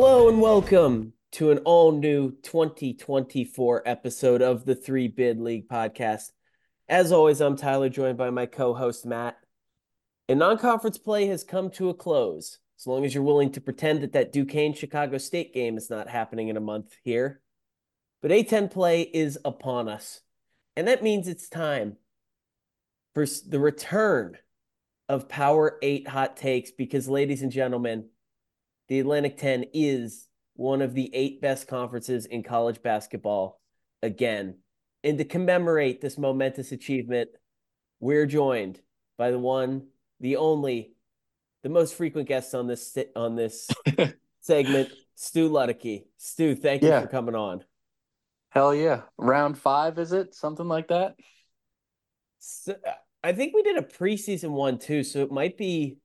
Hello and welcome to an all new 2024 episode of the Three Bid League podcast. As always, I'm Tyler, joined by my co host, Matt. And non conference play has come to a close, as long as you're willing to pretend that that Duquesne Chicago State game is not happening in a month here. But A10 play is upon us. And that means it's time for the return of Power 8 hot takes because, ladies and gentlemen, the Atlantic 10 is one of the eight best conferences in college basketball again. And to commemorate this momentous achievement, we're joined by the one, the only, the most frequent guest on this on this segment, Stu Luddecke. Stu, thank you yeah. for coming on. Hell yeah. Round five, is it? Something like that? So, I think we did a preseason one too, so it might be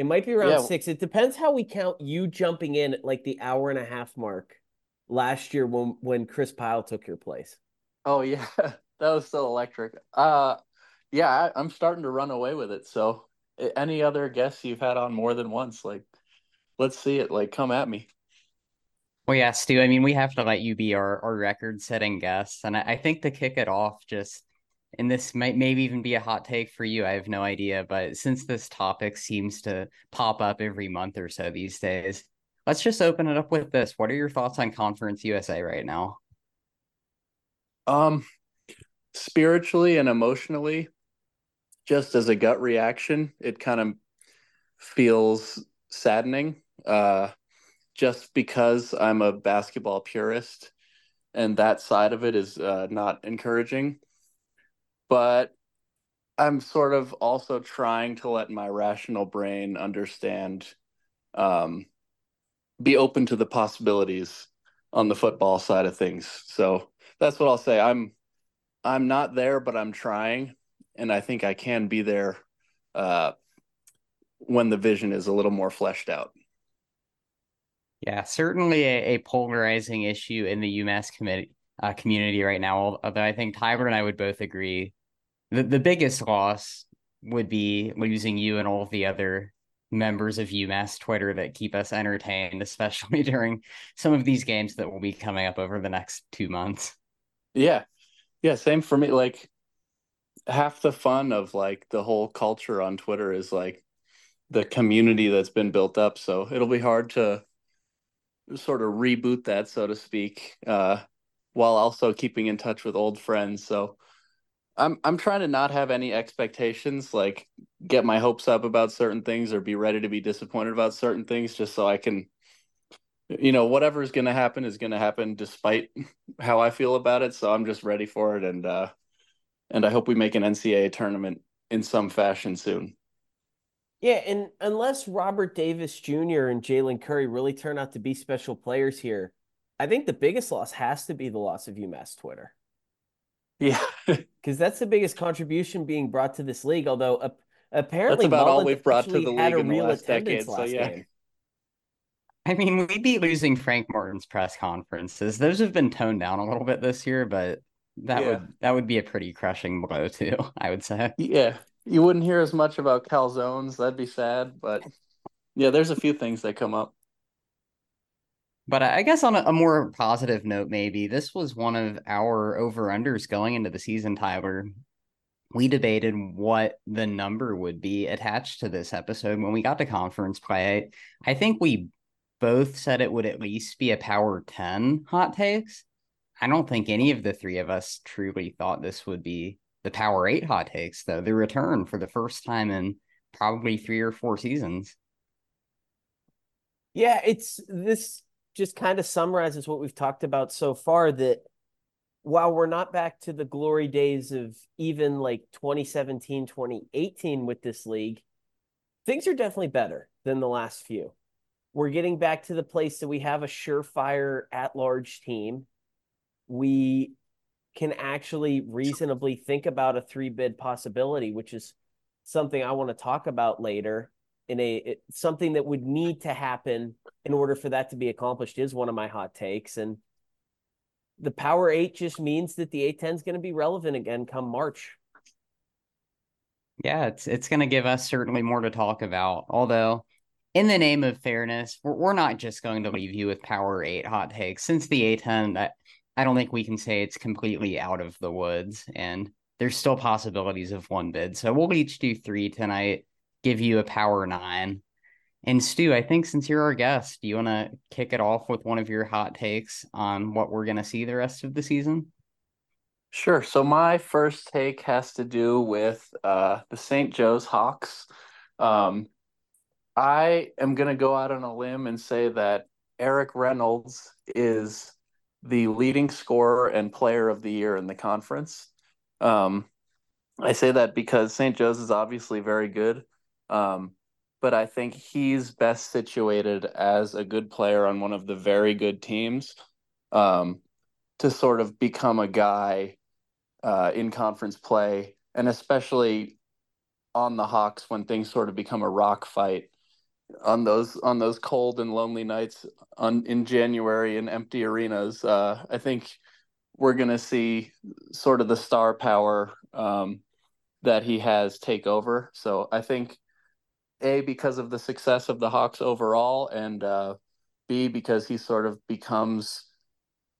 it might be around yeah. six. It depends how we count you jumping in at like the hour and a half mark last year when when Chris Pyle took your place. Oh yeah, that was so electric. Uh, yeah, I, I'm starting to run away with it. So any other guests you've had on more than once, like, let's see it. Like, come at me. Well, yeah, Stu. I mean, we have to let you be our, our record-setting guest, and I, I think to kick it off, just and this might maybe even be a hot take for you. I have no idea, but since this topic seems to pop up every month or so these days, let's just open it up with this. What are your thoughts on Conference USA right now? Um, spiritually and emotionally, just as a gut reaction, it kind of feels saddening. Uh, just because I'm a basketball purist, and that side of it is uh, not encouraging but I'm sort of also trying to let my rational brain understand, um, be open to the possibilities on the football side of things. So that's what I'll say. I'm I'm not there, but I'm trying, and I think I can be there uh, when the vision is a little more fleshed out. Yeah, certainly a, a polarizing issue in the UMass committee, uh, community right now. Although I think Tyler and I would both agree the, the biggest loss would be losing you and all of the other members of UMass Twitter that keep us entertained, especially during some of these games that will be coming up over the next two months. Yeah. Yeah. Same for me. Like half the fun of like the whole culture on Twitter is like the community that's been built up. So it'll be hard to sort of reboot that, so to speak, uh, while also keeping in touch with old friends. So I'm I'm trying to not have any expectations, like get my hopes up about certain things or be ready to be disappointed about certain things, just so I can, you know, whatever is going to happen is going to happen, despite how I feel about it. So I'm just ready for it, and uh, and I hope we make an NCAA tournament in some fashion soon. Yeah, and unless Robert Davis Jr. and Jaylen Curry really turn out to be special players here, I think the biggest loss has to be the loss of UMass Twitter. Yeah, because that's the biggest contribution being brought to this league. Although uh, apparently, that's about all we've brought to the league in the last decade. Last so yeah. Game. I mean, we'd be losing Frank Martin's press conferences. Those have been toned down a little bit this year, but that yeah. would that would be a pretty crushing blow too. I would say. Yeah, you wouldn't hear as much about calzones. That'd be sad, but yeah, there's a few things that come up. But I guess on a, a, more positive note, maybe this was one of our over unders going into the season, Tyler. We debated what the number would be attached to this episode when we got to conference play. I think we both said it would at least be a power 10 hot takes. I don't think any of the three of us truly thought this would be the power eight hot takes, though. The return for the first time in probably three or four seasons. Yeah, it's this just kind of summarizes what we've talked about so far that while we're not back to the glory days of even like 2017, 2018 with this league, things are definitely better than the last few. We're getting back to the place that we have a surefire at large team. We can actually reasonably think about a three bid possibility, which is something I want to talk about later in a it, something that would need to happen in order for that to be accomplished is one of my hot takes and the power 8 just means that the A10 is going to be relevant again come March. Yeah, it's it's going to give us certainly more to talk about. Although in the name of fairness, we're, we're not just going to leave you with Power 8 hot takes. Since the A10, that I don't think we can say it's completely out of the woods, and there's still possibilities of one bid. So we'll each do three tonight, give you a Power 9. And Stu, I think since you're our guest, do you want to kick it off with one of your hot takes on what we're going to see the rest of the season? Sure. So my first take has to do with uh, the St. Joe's Hawks. Um, I am going to go out on a limb and say that Erik Reynolds is the leading scorer and player of the year in the conference. Um, I say that because St. Joe's is obviously very good, um, but I think he's best situated as a good player on one of the very good teams um, to sort of become a guy uh, in conference play, and especially on the Hawks when things sort of become a rock fight on those on those cold and lonely nights on in January in empty arenas. Uh, I think we're to see sort of the star power um, that he has take over. So I think a because of the success of the Hawks overall, and uh, b because he sort of becomes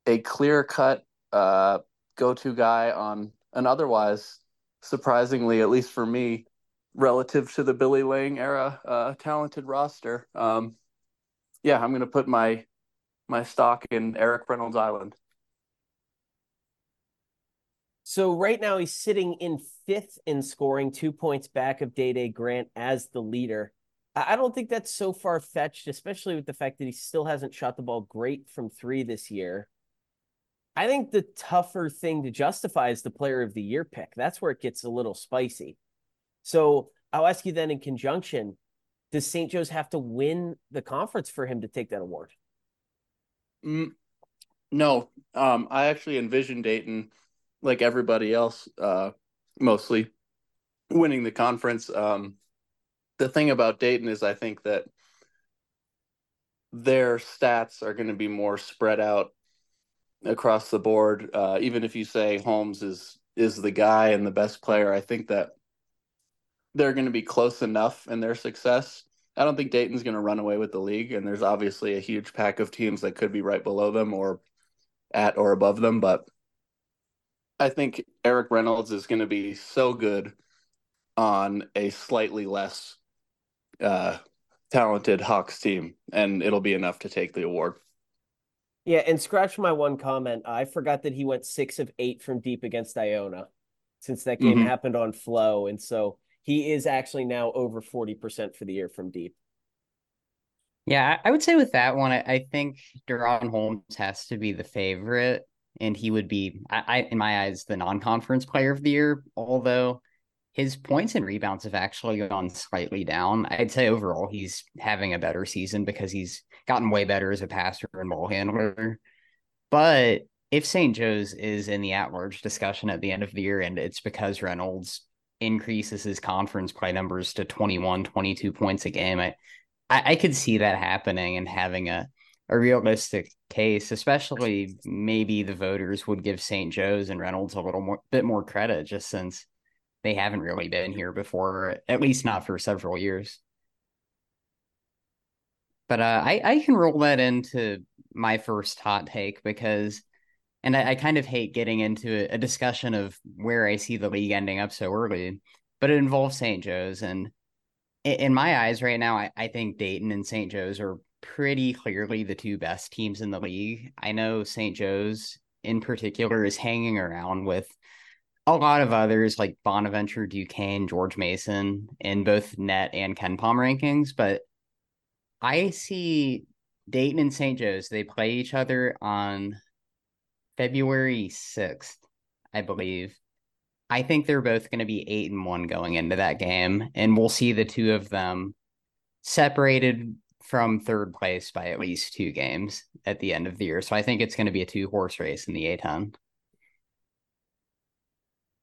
a clear cut uh, go to guy on an otherwise surprisingly, at least for me, relative to the Billy Lange era uh, talented roster. Um, yeah, I'm going to put my my stock in Erik Reynolds Island. So right now he's sitting in fifth in scoring, two points back of Dae Dae Grant as the leader. I don't think that's so far fetched, especially with the fact that he still hasn't shot the ball great from three this year. I think the tougher thing to justify is the player of the year pick. That's where it gets a little spicy. So I'll ask you then in conjunction, does St. Joe's have to win the conference for him to take that award? Mm, no, um, I actually envision Dayton, like everybody else, uh, mostly winning the conference. Um, the thing about Dayton is, I think that their stats are going to be more spread out across the board. Uh, even if you say Holmes is is the guy and the best player, I think that they're going to be close enough in their success. I don't think Dayton's going to run away with the league, and there's obviously a huge pack of teams that could be right below them or at or above them. But I think Erik Reynolds is going to be so good on a slightly less uh, talented Hawks team, and it'll be enough to take the award. Yeah, and scratch my one comment. I forgot that he went six of eight from deep against Iona since that game mm-hmm. happened on flow. And so he is actually now over 40% for the year from deep. Yeah, I would say with that one, I, I think DaRon Holmes has to be the favorite, and he would be, I, I in my eyes, the non-conference player of the year. Although his points and rebounds have actually gone slightly down. I'd say overall he's having a better season because he's gotten way better as a passer and ball handler. But if St. Joe's is in the at-large discussion at the end of the year, and it's because Reynolds increases his conference play numbers to 21, 22 points a game, I, I, I could see that happening and having a, a realistic case, especially maybe the voters would give St. Joe's and Reynolds a little more bit more credit just since they haven't really been here before, at least not for several years. But uh, I, I can roll that into my first hot take because and I, I, kind of hate getting into a, discussion of where I see the league ending up so early, but it involves St. Joe's. And in, my eyes right now, I, I think Dayton and St. Joe's are pretty clearly the two best teams in the league. I know St. Joe's in particular is hanging around with a lot of others like Bonaventure, Duquesne, George Mason in both net and KenPom rankings, but I see Dayton and St. Joe's, they play each other on February 6th, I believe. I think they're both going to be 8 and 1 going into that game and we'll see the two of them separated from third place by at least two games at the end of the year. So I think it's going to be a two horse race in the A10.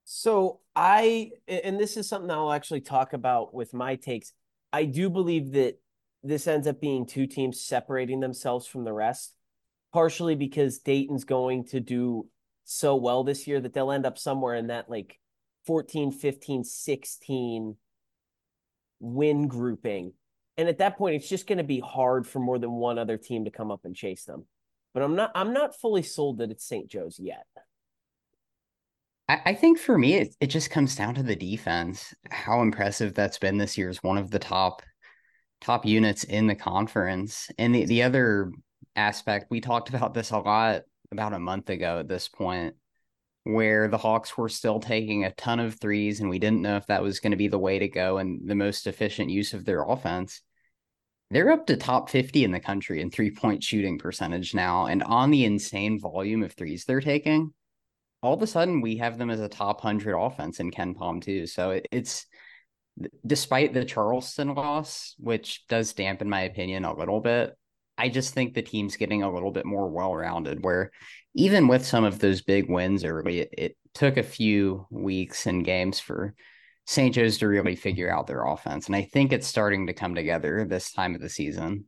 So I and this is something I'll actually talk about with my takes. I do believe that this ends up being two teams separating themselves from the rest partially because Dayton's going to do so well this year that they'll end up somewhere in that like 14, 15, 16 win grouping. And at that point, it's just going to be hard for more than one other team to come up and chase them. But I'm not I'm not fully sold that it's St. Joe's yet. I, I think for me, it, it just comes down to the defense. How impressive that's been this year is one of the top top units in the conference. And the, the other aspect, we talked about this a lot about a month ago at this point, where the Hawks were still taking a ton of threes, and we didn't know if that was going to be the way to go and the most efficient use of their offense. They're up to top 50 in the country in three point shooting percentage now. And on the insane volume of threes they're taking, all of a sudden we have them as a top 100 offense in KenPom, too. So it, it's despite the Charleston loss, which does dampen my opinion a little bit, I just think the team's getting a little bit more well rounded. Where even with some of those big wins early, it, it, took a few weeks and games for St. Joe's to really figure out their offense. And I think it's starting to come together this time of the season.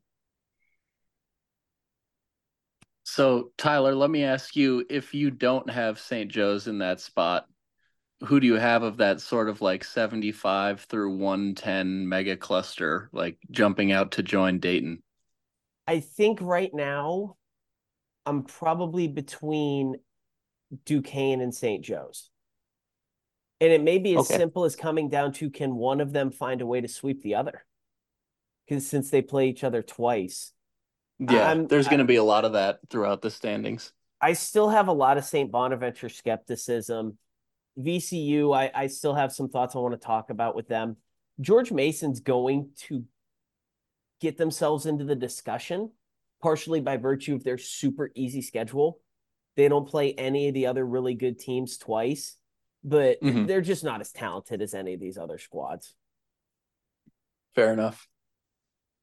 So, Tyler, let me ask you if you don't have St. Joe's in that spot, who do you have of that sort of like 75 through 110 mega cluster, like jumping out to join Dayton? I think right now I'm probably between Duquesne and St. Joe's. And it may be as okay. simple as coming down to can one of them find a way to sweep the other? Because since they play each other twice. Yeah, I'm, there's going to be a lot of that throughout the standings. I still have a lot of St. Bonaventure skepticism. VCU, I, I still have some thoughts I want to talk about with them. George Mason's going to get themselves into the discussion, partially by virtue of their super easy schedule. They don't play any of the other really good teams twice, but mm-hmm. they're just not as talented as any of these other squads. Fair enough.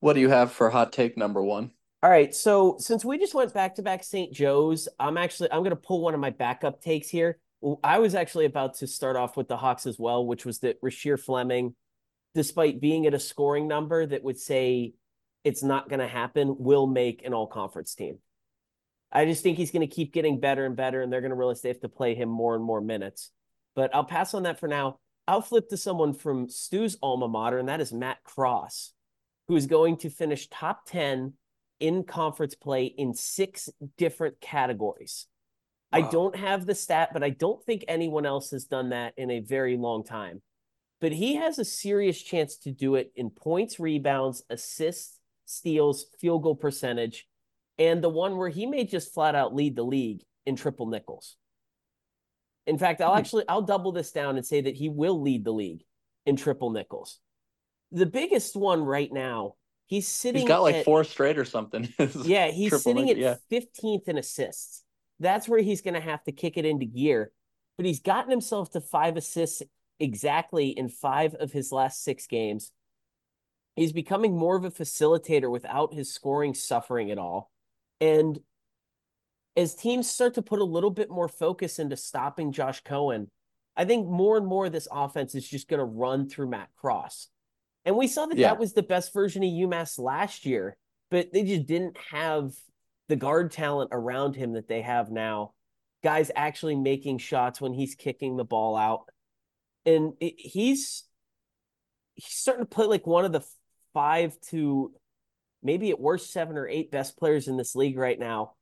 What do you have for hot take number one? All right. So since we just went back to back St. Joe's, I'm actually I'm gonna pull one of my backup takes here. I was actually about to start off with the Hawks as well, which was that Rasheer Fleming, despite being at a scoring number that would say it's not going to happen, will make an all conference team. I just think he's going to keep getting better and better, and they're going to realize they have to play him more and more minutes. But I'll pass on that for now. I'll flip to someone from Stu's alma mater, and that is Matt Cross, who is going to finish top 10 in conference play in six different categories. Wow. I don't have the stat, but I don't think anyone else has done that in a very long time. But he has a serious chance to do it in points, rebounds, assists, steals, field goal percentage, and the one where he may just flat out lead the league in triple nickels. In fact, I'll hmm. actually I'll double this down and say that he will lead the league in triple nickels. The biggest one right now, he's sitting. He's got like at, four straight or something. yeah, he's sitting nickel, at fifteenth yeah. in assists. That's where he's going to have to kick it into gear. But he's gotten himself to five assists exactly in five of his last six games. He's becoming more of a facilitator without his scoring suffering at all. And as teams start to put a little bit more focus into stopping Josh Cohen, I think more and more of this offense is just going to run through Matt Cross. And we saw that yeah. that was the best version of UMass last year, but they just didn't have the guard talent around him that they have now. Guys actually making shots when he's kicking the ball out. And it, he's he's starting to play like one of the five to maybe at worst seven or eight best players in this league right now.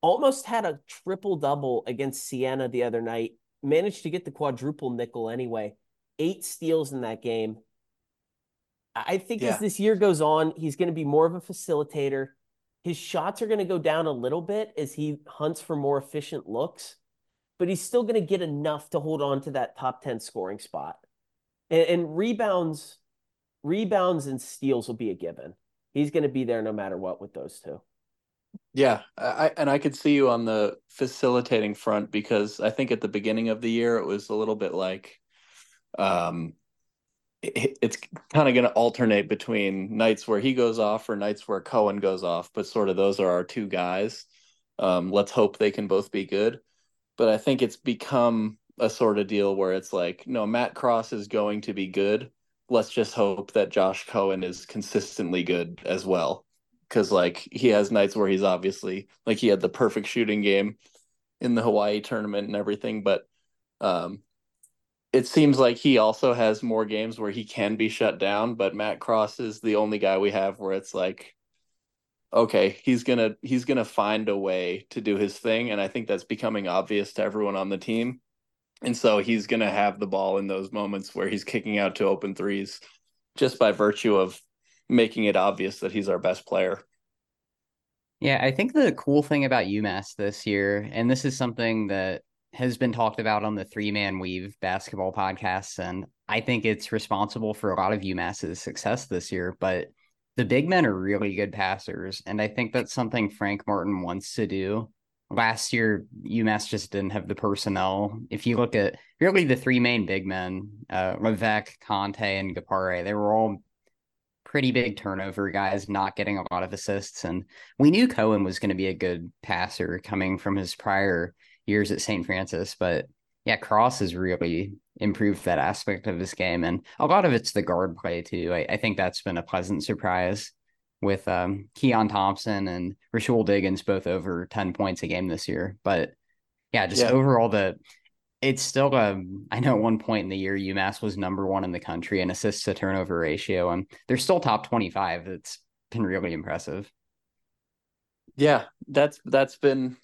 Almost had a triple double against Siena the other night. Managed to get the quadruple nickel anyway. Eight steals in that game. I think yeah. as this year goes on, he's going to be more of a facilitator. His shots are going to go down a little bit as he hunts for more efficient looks, but he's still going to get enough to hold on to that top 10 scoring spot. And, and rebounds rebounds and steals will be a given. He's going to be there no matter what with those two. Yeah, I and I could see you on the facilitating front because I think at the beginning of the year it was a little bit like um it, it's kind of going to alternate between nights where he goes off or nights where Cohen goes off, but sort of those are our two guys. Um, let's hope they can both be good. But I think it's become a sort of deal where it's like, no, Matt Cross is going to be good let's just hope that Josh Cohen is consistently good as well. Cause like he has nights where he's obviously like he had the perfect shooting game in the Hawaii tournament and everything, but um it seems like he also has more games where he can be shut down, but Matt Cross is the only guy we have where it's like okay, he's to he's to find a way to do his thing and I think that's becoming obvious to everyone on the team. And so he's to have the ball in those moments where he's kicking out to open threes just by virtue of making it obvious that he's our best player. Yeah, I think the cool thing about UMass this year, and this is something that has been talked about on the three man weave basketball podcasts, and I think it's responsible for a lot of UMass's success this year. But the big men are really good passers, and I think that's something Frank Martin wants to do. Last year, UMass just didn't have the personnel. If you look at really the three main big men, uh, Leveque, Conte, and Gapare, they were all pretty big turnover guys, not getting a lot of assists. And we knew Cohen was going to be a good passer coming from his prior years at St. Francis. But yeah, Cross has really improved that aspect of his game. And a lot of it's the guard play, too. I, I think that's been a pleasant surprise with um, Keon Thompson and Rahsool Diggins both over 10 points a game this year. But yeah, just yeah. overall, the it's still um I know at one point in the year UMass was number one in the country in assists to turnover ratio, and they're still top twenty five. It's been really impressive. Yeah, that's that's been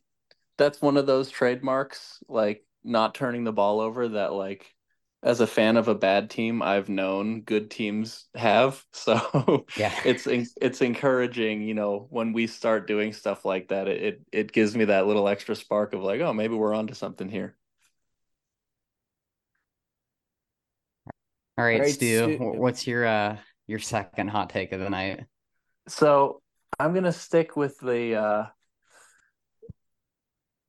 that's one of those trademarks, like not turning the ball over that like as a fan of a bad team I've known good teams have. So yeah, it's it's encouraging, you know, when we start doing stuff like that, it, it it gives me that little extra spark of like, oh, maybe we're onto something here. All right, All right Stu, Stu, what's your uh your second hot take of the night? So I'm gonna stick with the uh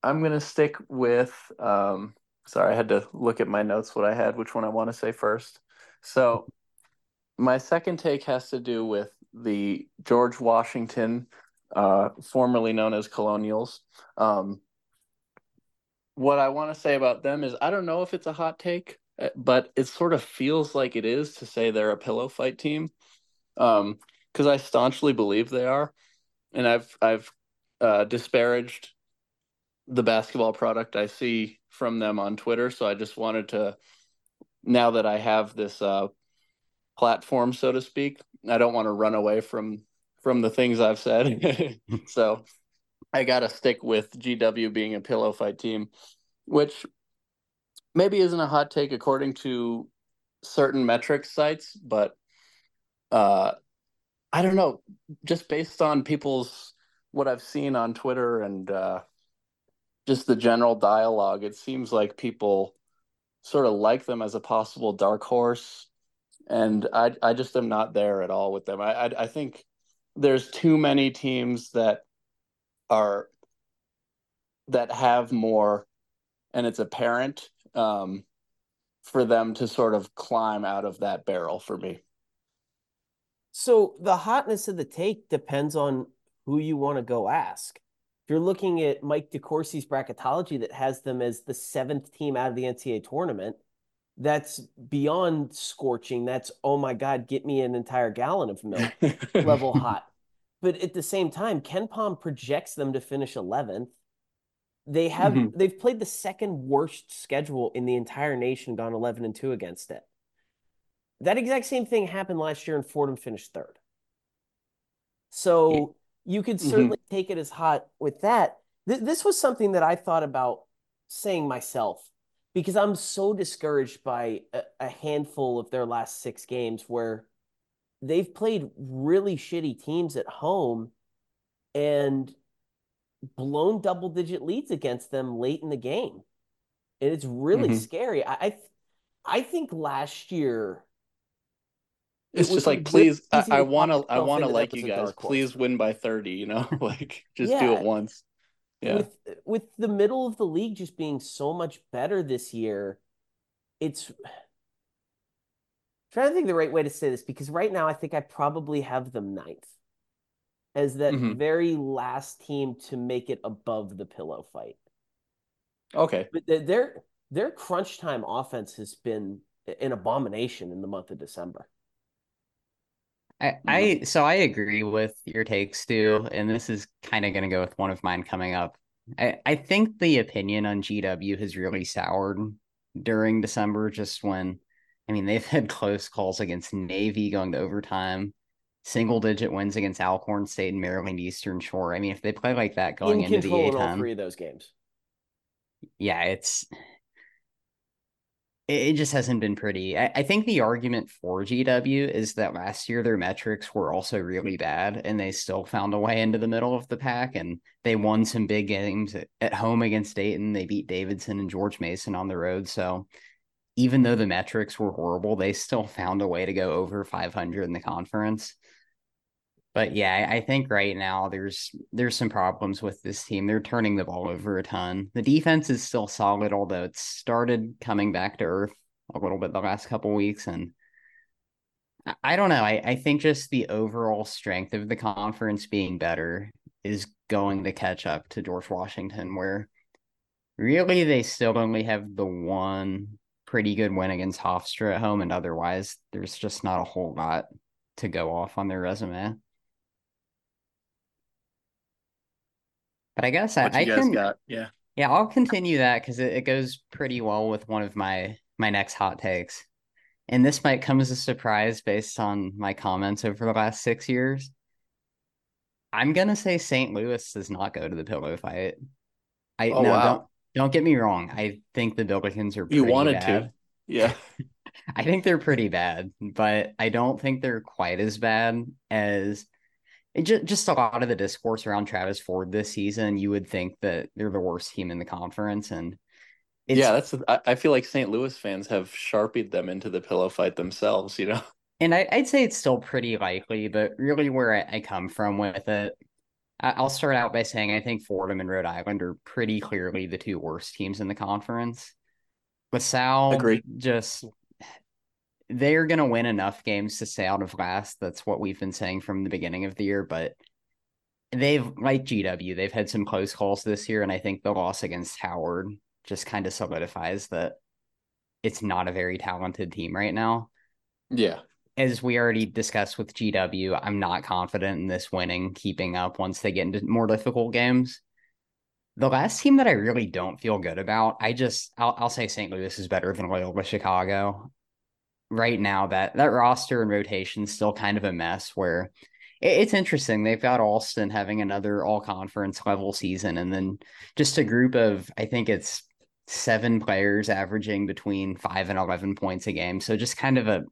I'm gonna stick with um sorry, I had to look at my notes what I had, which one I want to say first. So my second take has to do with the George Washington, uh, formerly known as Colonials. Um, what I want to say about them is I don't know if it's a hot take. Uh, but it sort of feels like it is to say they're a pillow fight team, because um, I staunchly believe they are, and I've I've uh, disparaged the basketball product I see from them on Twitter. So I just wanted to, now that I have this uh, platform, so to speak, I don't want to run away from from the things I've said. so I got to stick with GW being a pillow fight team, which maybe isn't a hot take according to certain metric sites, but uh, I don't know. Just based on people's what I've seen on Twitter and uh, just the general dialogue, it seems like people sort of like them as a possible dark horse, and I I just am not there at all with them. I I, I think there's too many teams that are that have more, and it's apparent um, for them to sort of climb out of that barrel for me. So the hotness of the take depends on who you want to go ask. If you're looking at Mike DeCourcy's bracketology that has them as the seventh team out of the NCAA tournament, that's beyond scorching. That's oh my god, get me an entire gallon of milk level hot. But at the same time, KenPom projects them to finish 11th. They have mm-hmm. they've played the second worst schedule in the entire nation, gone 11 and 2 against it. That exact same thing happened last year and Fordham finished third. So you could mm-hmm. certainly mm-hmm. take it as hot with that. Th- this was something that I thought about saying myself because I'm so discouraged by a, a handful of their last six games where they've played really shitty teams at home and blown double digit leads against them late in the game. And it's really mm-hmm. scary. I, I, I think last year it's it just like please I, I want to I want to like you guys please win by 30 you know like just yeah. do it once yeah with with the middle of the league just being so much better this year it's I'm trying to think the right way to say this because right now I think I probably have them ninth as that mm-hmm. very last team to make it above the pillow fight. Okay. But their their crunch time offense has been an abomination in the month of December. I, I mm-hmm. so I agree with your takes, Stu, and this is kind of going to go with one of mine coming up. I, I think the opinion on GW has really soured during December, just when I mean they've had close calls against Navy going to overtime, single digit wins against Alcorn State and Maryland Eastern Shore. I mean, if they play like that going In into the control in all three of those games. yeah, it's it, just hasn't been pretty. I, I think the argument for GW is that last year their metrics were also really bad and they still found a way into the middle of the pack and they won some big games at, at home against Dayton. They beat Davidson and George Mason on the road. So even though the metrics were horrible, they still found a way to go over 500 in the conference. But yeah, I think right now there's there's some problems with this team. They're turning the ball over a ton. The defense is still solid, although it's started coming back to earth a little bit the last couple weeks. And I, don't know. I, I think just the overall strength of the conference being better is going to catch up to George Washington, where really they still only have the one pretty good win against Hofstra at home, and otherwise there's just not a whole lot to go off on their resume. But I guess I, What I can got? Yeah. yeah, I'll continue that because it, it goes pretty well with one of my my next hot takes. And this might come as a surprise based on my comments over the last six years. I'm gonna say St. Louis does not go to the pillow fight. I Oh, no, wow. don't don't get me wrong. I think the Billikens are You wanted bad. to. Yeah. I think they're pretty bad, but I don't think they're quite as bad as it just just a lot of the discourse around Travis Ford this season. You would think that they're the worst team in the conference, and it's, yeah, that's. I, I feel like St. Louis fans have sharpied them into the pillow fight themselves. You know. and I, I'd say it's still pretty likely, but really where I, I come from with it, I, I'll start out by saying I think Fordham and Rhode Island are pretty clearly the two worst teams in the conference. LaSalle Agree. just they're going to win enough games to stay out of last. That's what we've been saying from the beginning of the year. But they've, like GW, they've had some close calls this year. And I think the loss against Howard just kind of solidifies that it's not a very talented team right now. Yeah. As we already discussed with GW, I'm not confident in this winning, keeping up once they get into more difficult games. The last team that I really don't feel good about, I just I'll, I'll say St. Louis is better than Loyola Chicago. Right now, that that roster and rotation is still kind of a mess. Where it, it's interesting, they've got Alston having another all conference level season, and then just a group of I think it's seven players averaging between five and eleven points a game. So just kind of a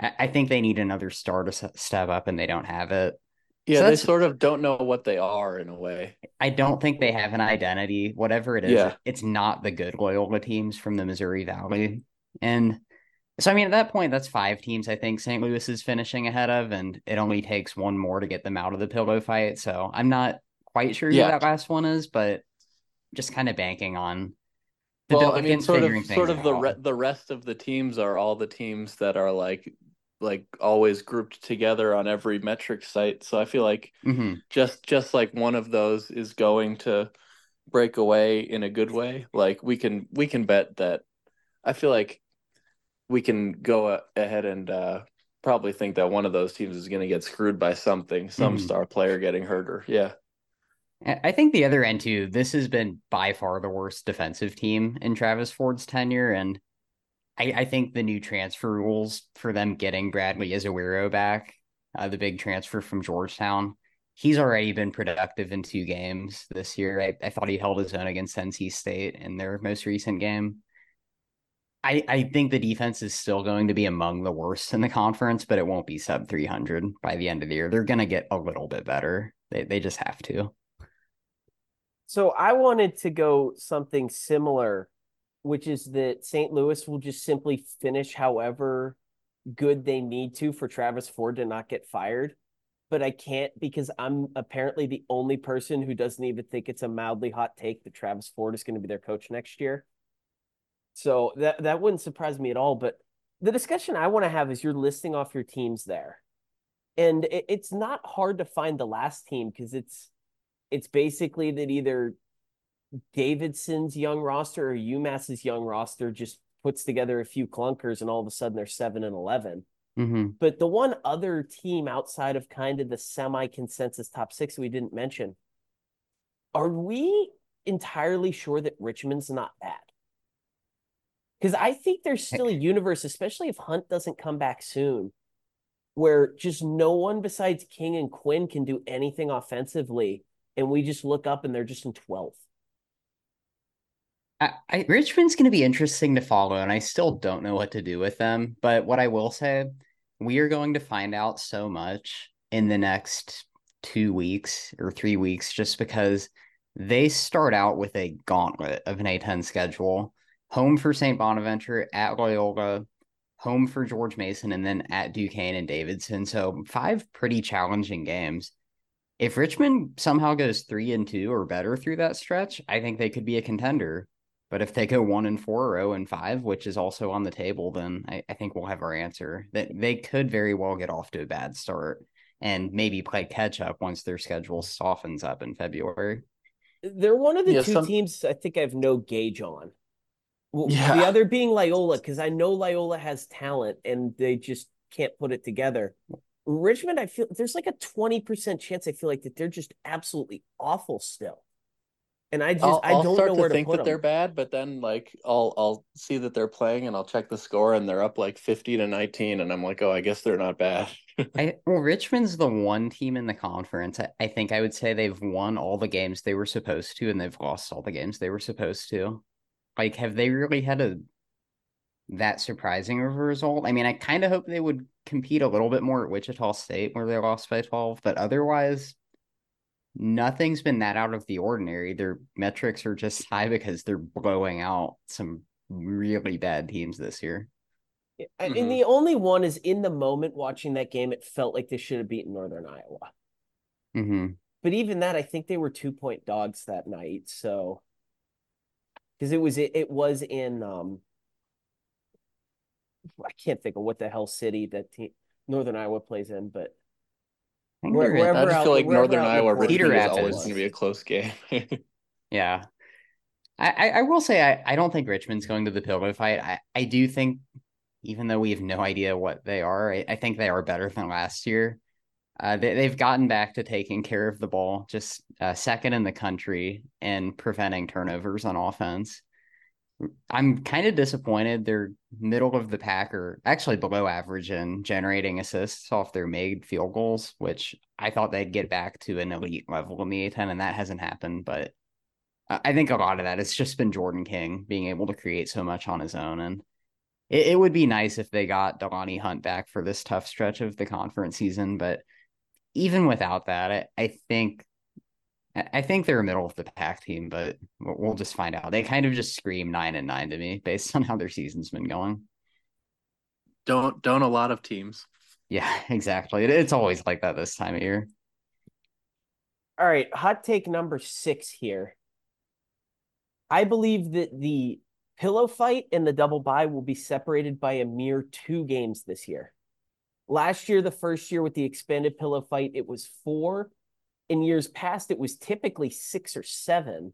I think they need another star to step up, and they don't have it. Yeah, So they sort of don't know what they are in a way. I don't think they have an identity. Whatever it is, Yeah. it's not the good Loyola teams from the Missouri Valley. And so, I mean, at that point, that's five teams I think St. Louis is finishing ahead of, and it only takes one more to get them out of the pillow fight. So I'm not quite sure who that last one is, but just kind of banking on the well, I mean, sort of, sort of the re- the rest of the teams are all the teams that are like, like always grouped together on every metric site. So I feel like hmm just just like one of those is going to break away in a good way. Like we can we can bet that. I feel like we can go a- ahead and uh, probably think that one of those teams is going to get screwed by something, some Mhm. star player getting hurt or yeah. I think the other end too, this has been by far the worst defensive team in Travis Ford's tenure. And I, I think the new transfer rules for them getting Bradley Ezewiro back, uh, the big transfer from Georgetown, he's already been productive in two games this year. I, I thought he held his own against NC State in their most recent game. I, I think the defense is still going to be among the worst in the conference, but it won't be sub 300 by the end of the year. They're going to get a little bit better. They, they just have to. So I wanted to go something similar, which is that St. Louis will just simply finish however good they need to for Travis Ford to not get fired. But I can't because I'm apparently the only person who doesn't even think it's a mildly hot take that Travis Ford is going to be their coach next year. So that that wouldn't surprise me at all. But the discussion I want to have is you're listing off your teams there. And it, it's not hard to find the last team because it's it's basically that either Davidson's young roster or UMass's young roster just puts together a few clunkers and all of a sudden they're seven and eleven. Mm-hmm. But the one other team outside of kind of the semi consensus top six we didn't mention, are we entirely sure that Richmond's not bad? Because I think there's still a universe, especially if Hunt doesn't come back soon, where just no one besides King and Quinn can do anything offensively. And we just look up and they're just in 12th. I, I, Richmond's going to be interesting to follow, and I still don't know what to do with them. But what I will say, we are going to find out so much in the next two weeks or three weeks, just because they start out with a gauntlet of an A10 schedule home for St. Bonaventure, at Loyola, home for George Mason, and then at Duquesne and Davidson. So, five pretty challenging games. If Richmond somehow goes three and two or better through that stretch, I think they could be a contender. But if they go one and four or zero oh and five, which is also on the table, then I, I think we'll have our answer. That they could very well get off to a bad start and maybe play catch up once their schedule softens up in February. They're one of the yeah, two some... teams I think I have no gauge on. Well, yeah. The other being Loyola, because I know Loyola has talent and they just can't put it together. Richmond, I feel there's like a 20% chance I feel like that they're just absolutely awful still. And I just I'll, I don't start know where to think that them. they're bad, but then like I'll I'll see that they're playing and I'll check the score and they're up like 50 to 19 and I'm like, "Oh, I guess they're not bad." I well, Richmond's the one team in the conference. I, I think I would say they've won all the games they were supposed to and they've lost all the games they were supposed to. Like have they really had a that surprising of a result? I mean, I kind of hope they would compete a little bit more at Wichita State where they lost by 12, but otherwise nothing's been that out of the ordinary. Their metrics are just high because they're blowing out some really bad teams this year. And mm-hmm. the only one is in the moment watching that game, it felt like they should have beaten Northern Iowa. Mm-hmm. But even that, I think they were two point dogs that night. So because it was it, it was in um I can't think of what the hell city that team Northern Iowa plays in, but where, I just feel like Northern Iowa Richmond is always going to be a close game. yeah. I, I will say I, I don't think Richmond's going to the pillow fight. I, I do think, even though we have no idea what they are, I, I think they are better than last year. Uh, they, they've gotten back to taking care of the ball, just uh, second in the country and preventing turnovers on offense. I'm kind of disappointed. They're middle of the pack or actually below average in generating assists off their made field goals, which I thought they'd get back to an elite level in the A10, and that hasn't happened. But I think a lot of that has just been Jordan King being able to create so much on his own. And it, it would be nice if they got DeLonnie Hunt back for this tough stretch of the conference season. But even without that, I, I think I think they're a middle of the pack team, but we'll just find out. They kind of just scream nine and nine to me based on how their season's been going. Don't don't a lot of teams. Yeah, exactly. it's always like that this time of year. All right, hot take number six here. I believe that the pillow fight and the double bye will be separated by a mere two games this year. Last year, the first year with the expanded pillow fight, it was four in years past, it was typically six or seven,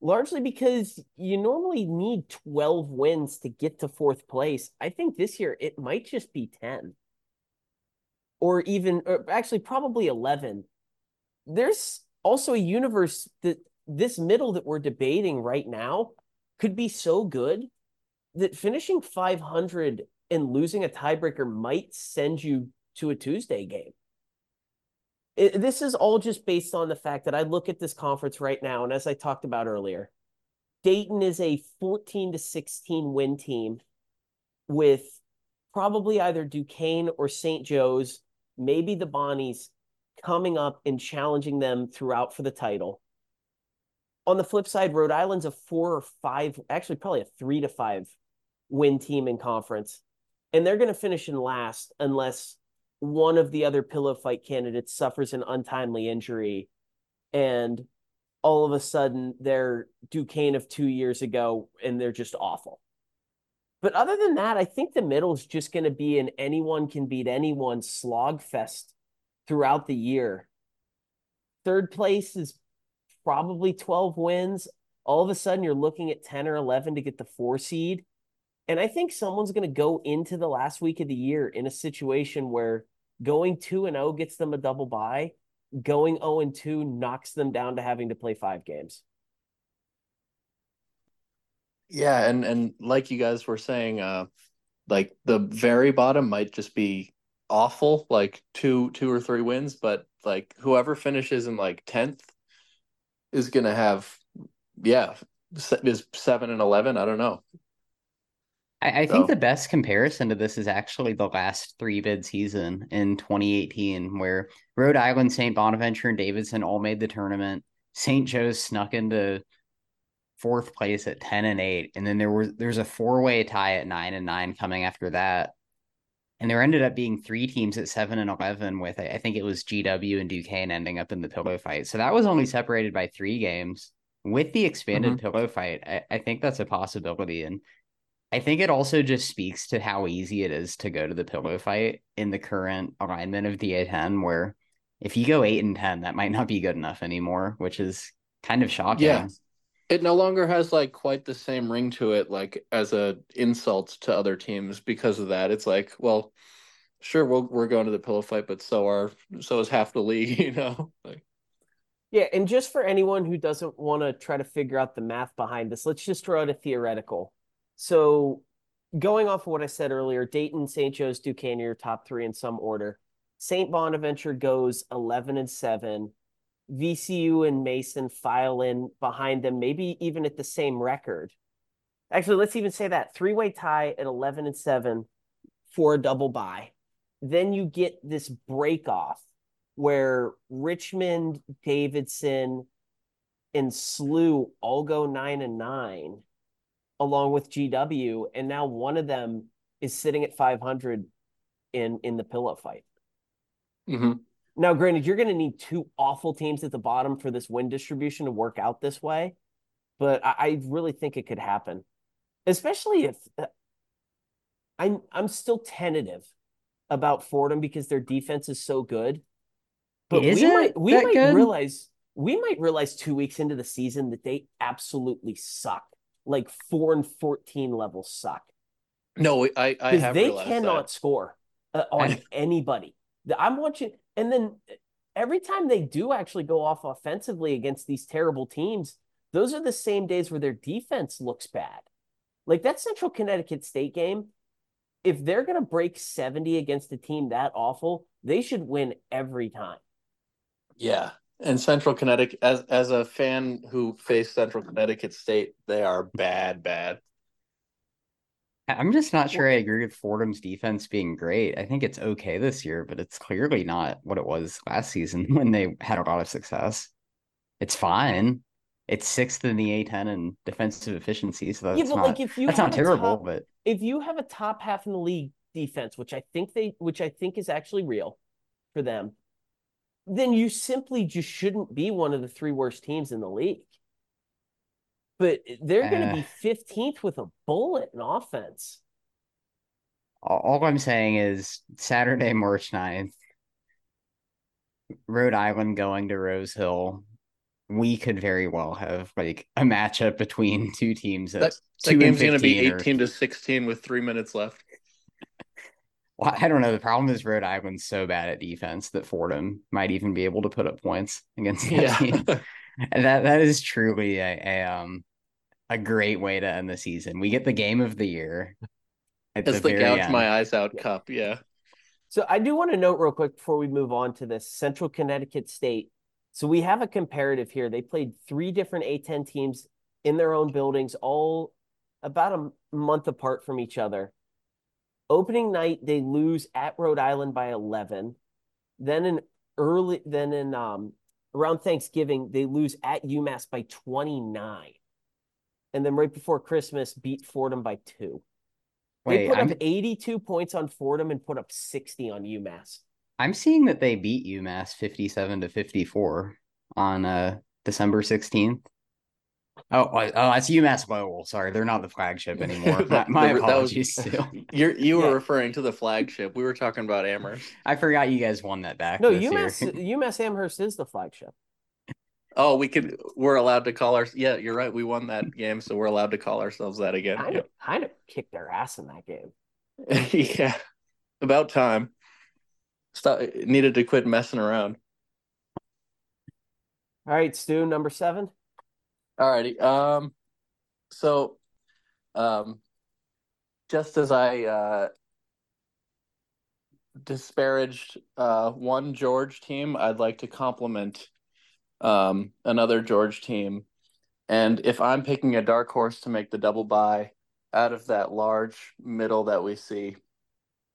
largely because you normally need 12 wins to get to fourth place. I think this year it might just be 10 or even, or actually, probably 11. There's also a universe that this middle that we're debating right now could be so good that finishing 500 and losing a tiebreaker might send you to a Tuesday game it, this is all just based on the fact that I look at this conference right now, and as I talked about earlier, Dayton is a 14 to 16 win team with probably either Duquesne or St. Joe's, maybe the Bonnies coming up and challenging them throughout for the title. On the flip side, Rhode Island's a four or five, actually probably a three to five win team in conference. And they're going to finish in last unless one of the other pillow fight candidates suffers an untimely injury and all of a sudden they're Duquesne of two years ago and they're just awful. But other than that, I think the middle is just going to be an anyone can beat anyone slog fest throughout the year. Third place is probably 12 wins. All of a sudden, you're looking at 10 or 11 to get the four seed. And I think someone's going to go into the last week of the year in a situation where Going 2 and 0 gets them a double bye. Going 0 and 2 knocks them down to having to play five games. Yeah, and and like you guys were saying, uh, like the very bottom might just be awful, like two two or three wins, but like whoever finishes in like tenth is gonna have, yeah, is seven and eleven. I don't know. I, I think the best comparison to this is actually the last three bid season in 2018, where Rhode Island, St. Bonaventure, and Davidson all made the tournament. St. Joe's snuck into fourth place at 10 and 8 and then there was there's a four-way tie at 9 and 9 coming after that and there ended up being three teams at 7 and 11 with i think it was gw and duquesne ending up in the pillow fight so that was only separated by three games with the expanded mm-hmm. pillow fight I, I think that's a possibility and i think it also just speaks to how easy it is to go to the pillow fight in the current alignment of the a10 where if you go 8 and 10 that might not be good enough anymore which is kind of shocking. Yeah. It no longer has like quite the same ring to it like as a insult to other teams because of that. It's like well sure we we are going to the pillow fight but so are so is half the league you know? Like yeah and just for anyone who doesn't want to try to figure out the math behind this let's just throw out a theoretical so going off of what i said earlier dayton st joe's duquesne your top three in some order st bonaventure goes 11 and 7 VCU and Mason file in behind them, maybe even at the same record. Actually, let's even say that three way tie at 11 and 7 for a double bye. Then you get this break off where Richmond, Davidson, and SLU all go 9 and 9 along with GW. And now one of them is sitting at 500 in, in the pillow fight. Mm-hmm. Now, granted, you're going to need two awful teams at the bottom for this win distribution to work out this way, but I, I really think it could happen, especially if uh, I'm I'm still tentative about Fordham because their defense is so good. But is we might we might good? realize we might realize two weeks into the season that they absolutely suck, like four and fourteen levels suck. No, I I have they cannot that. score uh, on anybody. I'm watching and then every time they do actually go off offensively against these terrible teams, those are the same days where their defense looks bad. Like that Central Connecticut State game, if they're going to break 70 against a team that awful, they should win every time. Yeah. And Central Connecticut, as as a fan who faced Central Connecticut State, they are bad, bad. I'm just not sure I agree with Fordham's defense being great. I think it's okay this year, but it's clearly not what it was last season when they had a lot of success. It's fine. It's sixth in the A10 in defensive efficiency, so that's yeah, but not, like if you that's not terrible. Top, but if you have a top half in the league defense, which I think they, which I think is actually real for them, then you simply just shouldn't be one of the three worst teams in the league but they're going to uh, be 15th with a bullet in offense. All I'm saying is Saturday, March 9th, Rhode Island going to Rose Hill. We could very well have like a matchup between two teams. That, that game's going to be 18 or... to 16 with three minutes left. Well, I don't know. The problem is Rhode Island's so bad at defense that Fordham might even be able to put up points against that yeah. team. that that is truly a, a um a great way to end the season. We get the game of the year. It's the, the gouge end. my eyes out cup, yeah. So I do want to note real quick before we move on to this Central Connecticut State. So we have a comparative here. They played three different A10 teams in their own buildings, all about a month apart from each other. Opening night, they lose at Rhode Island by 11. Then in early, then in um, around Thanksgiving, they lose at UMass by 29. And then right before Christmas, beat Fordham by two. Wait, they put I'm... up 82 points on Fordham and put up 60 on UMass. I'm seeing that they beat UMass 57 to 54 on uh, December 16th. Oh, oh, that's UMass Lowell. Sorry, they're not the flagship anymore. my, my apologies. Was, you're you were yeah. referring to the flagship. We were talking about Amherst. I forgot you guys won that back. No, UMass year. UMass Amherst is the flagship. Oh, we could. We're allowed to call our. Yeah, you're right. We won that game, so we're allowed to call ourselves that again. Kind of, kind of kicked their ass in that game. yeah, about time. Stop. Needed to quit messing around. All right, Stu, number seven. All righty. Um, so Um, just as I uh, disparaged uh, one George team, I'd like to compliment um, another George team. And if I'm picking a dark horse to make the double bye out of that large middle that we see,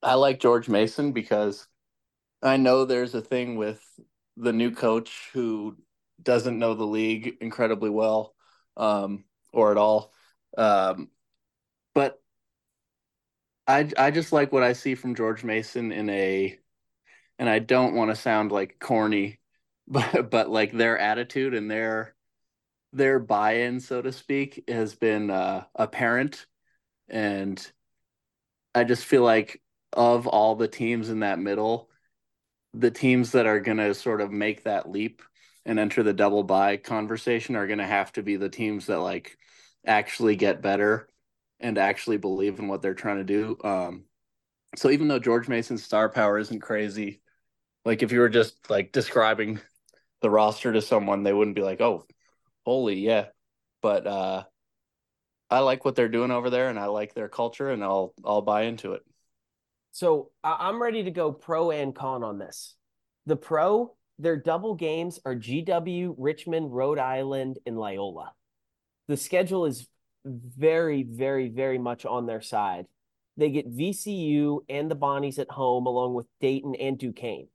I like George Mason because I know there's a thing with the new coach who doesn't know the league incredibly well um, or at all. Um, but I I just like what I see from George Mason in a, and I don't want to sound like corny, but but like their attitude and their their buy-in, so to speak, has been uh, apparent, and I just feel like of all the teams in that middle, the teams that are going to sort of make that leap and enter the double bye conversation are going to have to be the teams that like actually get better and actually believe in what they're trying to do. Um, so even though George Mason's star power isn't crazy, like if you were just like describing the roster to someone, they wouldn't be like, "Oh, holy yeah." But uh, I like what they're doing over there, and I like their culture, and I'll I'll buy into it. So I'm ready to go pro and con on this. The pro, their double games are GW, Richmond, Rhode Island, and Loyola. The schedule is very, very, very much on their side. They get VCU and the Bonnies at home, along with Dayton and Duquesne.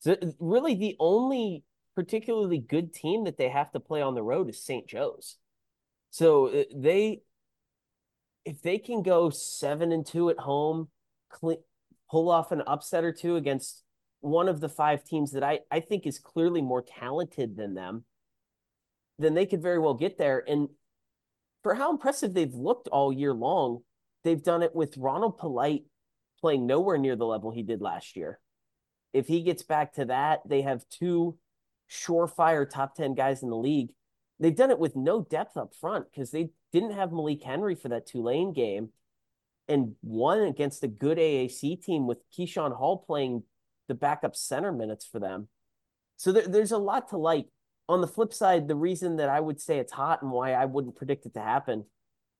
So, really, the only particularly good team that they have to play on the road is St. Joe's. So uh, they, if they can go seven and two at home, clean, pull off an upset or two against one of the five teams that I, I think is clearly more talented than them, then they could very well get there. And for how impressive they've looked all year long, they've done it with Ronald Polite playing nowhere near the level he did last year. If he gets back to that, they have two surefire top 10 guys in the league. They've done it with no depth up front because they didn't have Malik Henry for that Tulane game and won against a good AAC team with Keyshawn Hall playing the backup center minutes for them. So there, there's a lot to like. On the flip side, the reason that I would say it's hot and why I wouldn't predict it to happen,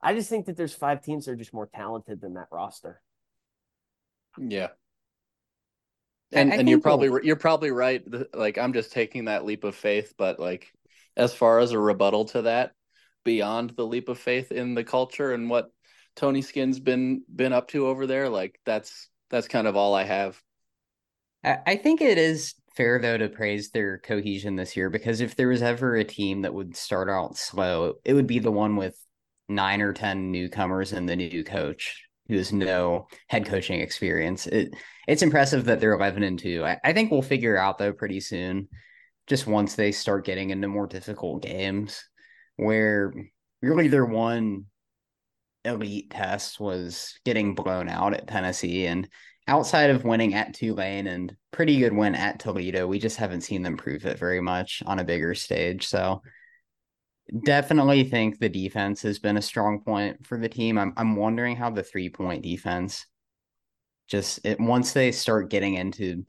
I just think that there's five teams that are just more talented than that roster. Yeah. And and you're probably we'll... you're probably right. Like I'm just taking that leap of faith, but like as far as a rebuttal to that, beyond the leap of faith in the culture and what Tony Skinn's been been up to over there, like that's that's kind of all I have. I think it is fair though to praise their cohesion this year because if there was ever a team that would start out slow, it would be the one with nine or ten newcomers and the new coach who has no head coaching experience. It it's impressive that they're eleven and two. I, I think we'll figure out though pretty soon, just once they start getting into more difficult games where really their one elite test was getting blown out at Tennessee. And outside of winning at Tulane and pretty good win at Toledo, we just haven't seen them prove it very much on a bigger stage. So definitely think the defense has been a strong point for the team. I'm I'm wondering how the three point defense just it once they start getting into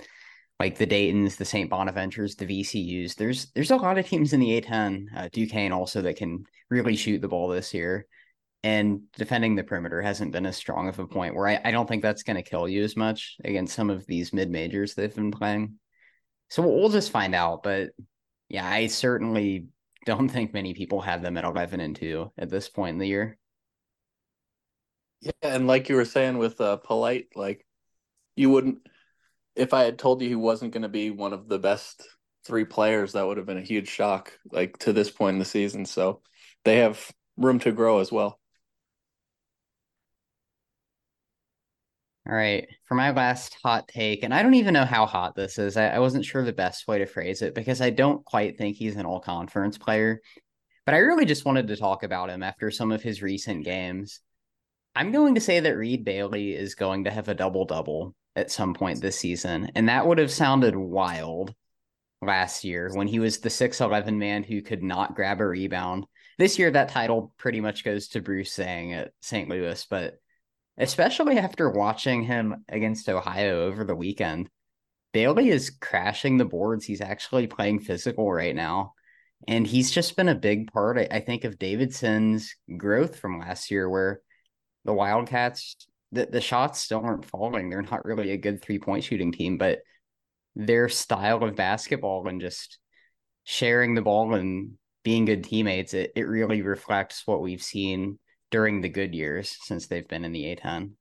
like the Dayton's, the St. Bonaventures, the VCUs. There's there's a lot of teams in the A10, uh, Duquesne also that can really shoot the ball this year and defending the perimeter hasn't been as strong of a point where I, I don't think that's going to kill you as much against some of these mid majors they've been playing. So we'll, we'll just find out. But yeah, I certainly don't think many people have them at 11 and 2 at this point in the year. Yeah. And like you were saying with uh, Polite, like you wouldn't, if I had told you he wasn't going to be one of the best three players, that would have been a huge shock, like to this point in the season. So they have room to grow as well. All right. For my last hot take, and I don't even know how hot this is. I, I wasn't sure the best way to phrase it because I don't quite think he's an all conference player. But I really just wanted to talk about him after some of his recent games. I'm going to say that Reed Bailey is going to have a double double at some point this season. And that would have sounded wild last year when he was the 6'11 man who could not grab a rebound. This year, that title pretty much goes to Bruce Zhang at St. Louis, but especially after watching him against Ohio over the weekend. Bailey is crashing the boards. He's actually playing physical right now. And he's just been a big part, I think, of Davidson's growth from last year, where the Wildcats, the, the shots still aren't falling. They're not really a good three point shooting team, but their style of basketball and just sharing the ball and being good teammates, it, it really reflects what we've seen during the good years since they've been in the A10.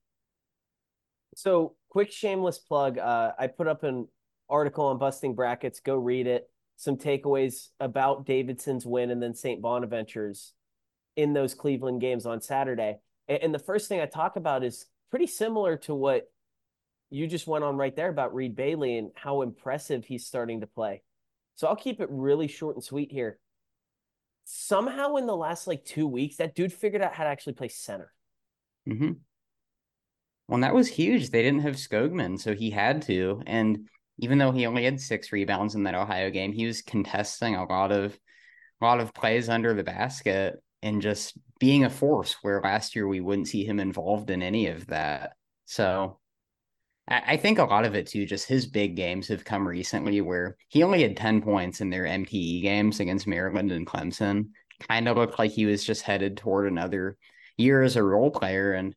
So, quick shameless plug. Uh, I put up an article on busting brackets. Go read it. Some takeaways about Davidson's win and then St. Bonaventure's in those Cleveland games on Saturday. And, and the first thing I talk about is pretty similar to what you just went on right there about Reed Bailey and how impressive he's starting to play. So I'll keep it really short and sweet here. Somehow in the last like two weeks, that dude figured out how to actually play center. Mm-hmm. Well, that was huge. They didn't have Skogman, so he had to. And even though he only had six rebounds in that Ohio game, he was contesting a lot of a lot of plays under the basket and just being a force where last year we wouldn't see him involved in any of that. So I think a lot of it too, just his big games have come recently where he only had 10 points in their MTE games against Maryland and Clemson. Kind of looked like he was just headed toward another year as a role player. And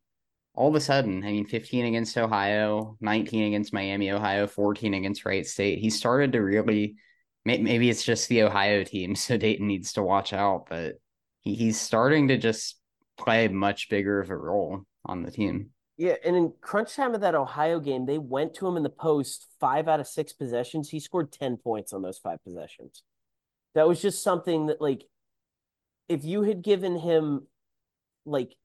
all of a sudden, I mean, 15 against Ohio, 19 against Miami, Ohio, 14 against Wright State. He started to really, maybe it's just the Ohio team, so Dayton needs to watch out, but he's starting to just play much bigger of a role on the team. Yeah, and in crunch time of that Ohio game, they went to him in the post five out of six possessions. He scored 10 points on those five possessions. That was just something that, like, if you had given him like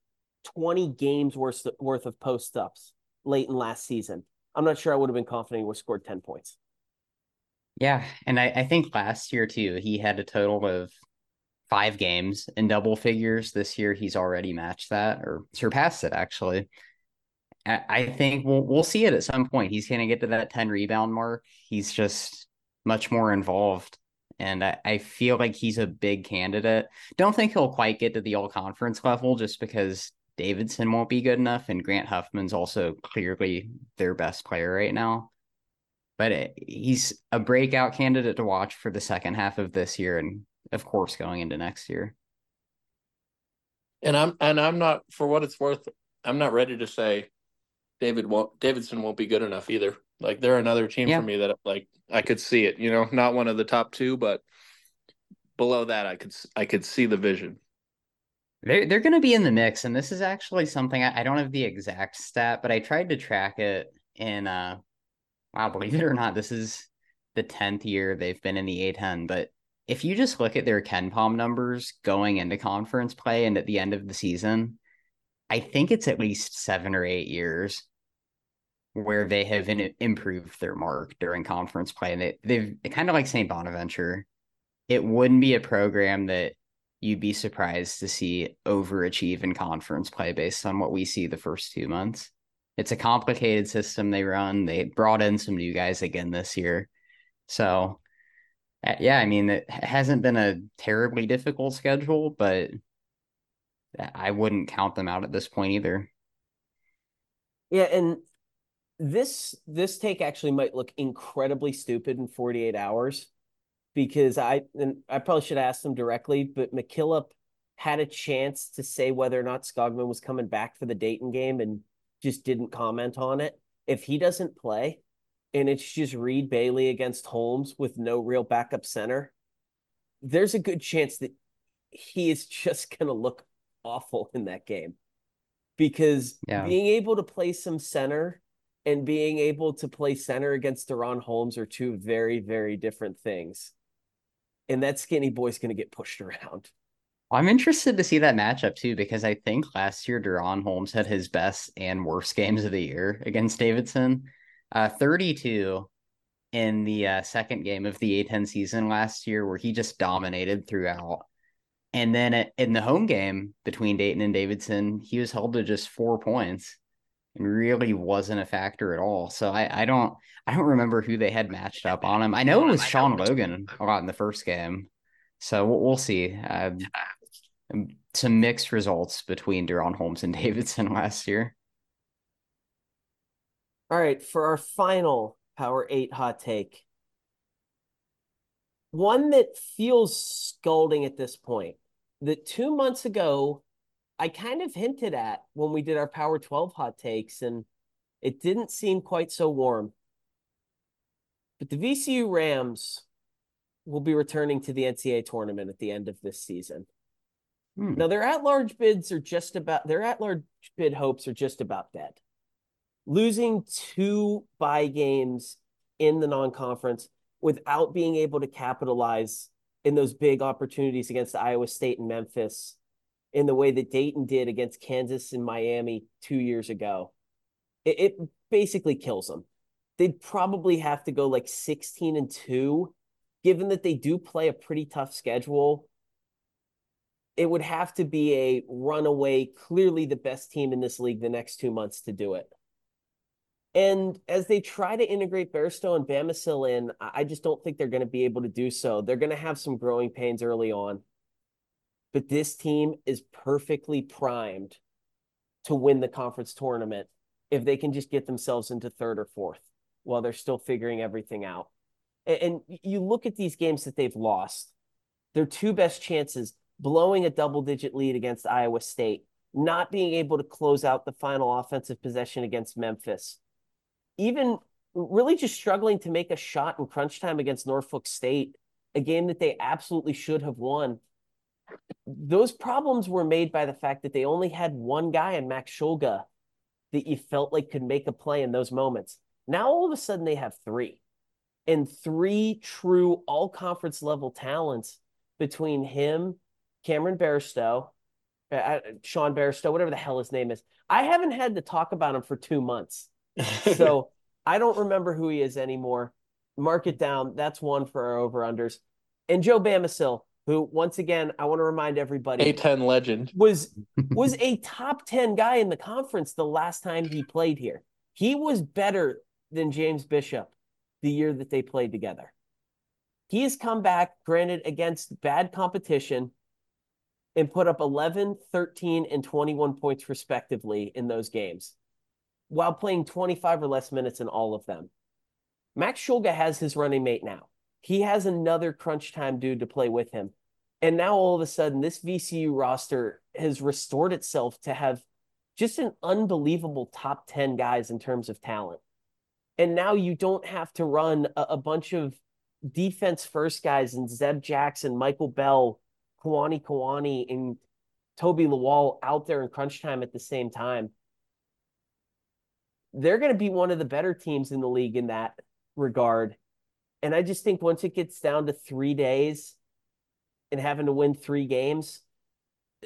20 games worth, worth of post ups late in last season, I'm not sure I would have been confident he would have scored 10 points. Yeah. And I, I think last year, too, he had a total of five games in double figures. This year, he's already matched that or surpassed it, actually. I think we'll we'll see it at some point. He's going to get to that 10 rebound mark. He's just much more involved. And I, I feel like he's a big candidate. Don't think he'll quite get to the all conference level just because Davidson won't be good enough. And Grant Huffman's also clearly their best player right now. But it, he's a breakout candidate to watch for the second half of this year and, of course, going into next year. And I'm and I'm not for what it's worth, I'm not ready to say David won't Davidson won't be good enough either. Like they're another team yeah. for me that like I could see it. You know, not one of the top two, but below that, I could I could see the vision. They're they're going to be in the mix, and this is actually something I, I don't have the exact stat, but I tried to track it in. Uh, wow, believe it or not, this is the tenth year they've been in the A10. But if you just look at their KenPom numbers going into conference play and at the end of the season, I think it's at least seven or eight years where they have in, improved their mark during conference play. And they, they've kind of like St. Bonaventure. It wouldn't be a program that you'd be surprised to see overachieve in conference play based on what we see the first two months. It's a complicated system they run. They brought in some new guys again this year. So, uh, yeah, I mean, it hasn't been a terribly difficult schedule, but I wouldn't count them out at this point either. Yeah, and this this take actually might look incredibly stupid in 48 hours because I and I probably should ask them directly, but McKillop had a chance to say whether or not Skogman was coming back for the Dayton game and just didn't comment on it. If he doesn't play and it's just Reed Bailey against Holmes with no real backup center, there's a good chance that he is just going to look awful in that game because yeah. being able to play some center and being able to play center against DaRon Holmes are two very, very different things. And that skinny boy's going to get pushed around. I'm interested to see that matchup too, because I think last year DaRon Holmes had his best and worst games of the year against Davidson. Uh, 32 in the uh, second game of the A10 season last year, where he just dominated throughout. And then in the home game between Dayton and Davidson, he was held to just four points and really wasn't a factor at all. So I, I don't I don't remember who they had matched up on him. I know it was Sean Logan a lot in the first game. So we'll, we'll see. Uh, some mixed results between DaRon Holmes and Davidson last year. All right, for our final Power 8 hot take. One that feels scalding at this point that two months ago I kind of hinted at when we did our Power 12 hot takes, and it didn't seem quite so warm. But the VCU Rams will be returning to the NCAA tournament at the end of this season. Hmm. Now, their at large bids are just about, their at large bid hopes are just about dead. Losing two bye games in the non conference without being able to capitalize in those big opportunities against Iowa State and Memphis in the way that Dayton did against Kansas and Miami two years ago. It, it basically kills them. They'd probably have to go like 16 and 2, given that they do play a pretty tough schedule. It would have to be a runaway, clearly the best team in this league the next two months to do it. And as they try to integrate Bairstow and Bamisile in, I just don't think they're going to be able to do so. They're going to have some growing pains early on. But this team is perfectly primed to win the conference tournament if they can just get themselves into third or fourth while they're still figuring everything out. And, you look at these games that they've lost, their two best chances blowing a double digit lead against Iowa State, not being able to close out the final offensive possession against Memphis even really just struggling to make a shot in crunch time against Norfolk State, a game that they absolutely should have won. Those problems were made by the fact that they only had one guy in Max Shulga that you felt like could make a play in those moments. Now all of a sudden they have three, and three true all conference level talents between him, Cameron Bairstow, uh, uh, Sean Bairstow, whatever the hell his name is. I haven't had to talk about him for two months so I don't remember who he is anymore. Mark it down. That's one for our over unders. And Joe Bamisile, who once again I want to remind everybody A10 legend was was a top 10 guy in the conference the last time he played here. He was better than James Bishop the year that they played together. He has come back, granted, against bad competition, and put up 11, 13, and 21 points respectively in those games while playing 25 or less minutes in all of them. Max Shulga has his running mate now. He has another crunch time dude to play with him. And now all of a sudden, this VCU roster has restored itself to have just an unbelievable top 10 guys in terms of talent. And now you don't have to run a, a bunch of defense first guys and Zeb Jackson, Michael Bell, Kuany Kuany, and Tobi Lawal out there in crunch time at the same time they're going to be one of the better teams in the league in that regard. And I just think once it gets down to three days and having to win three games,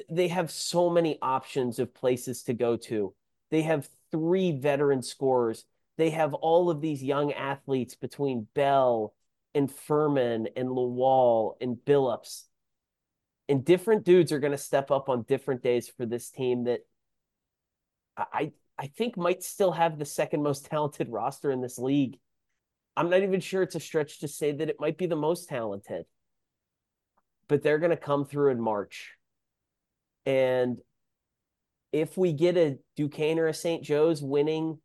they have so many options of places to go to. They have three veteran scorers. They have all of these young athletes between Bell and Fermin and Lawal and Billups. And different dudes are going to step up on different days for this team that I I think might still have the second most talented roster in this league. I'm not even sure it's a stretch to say that it might be the most talented. But they're going to come through in March. And if we get a Duquesne or a St. Joe's winning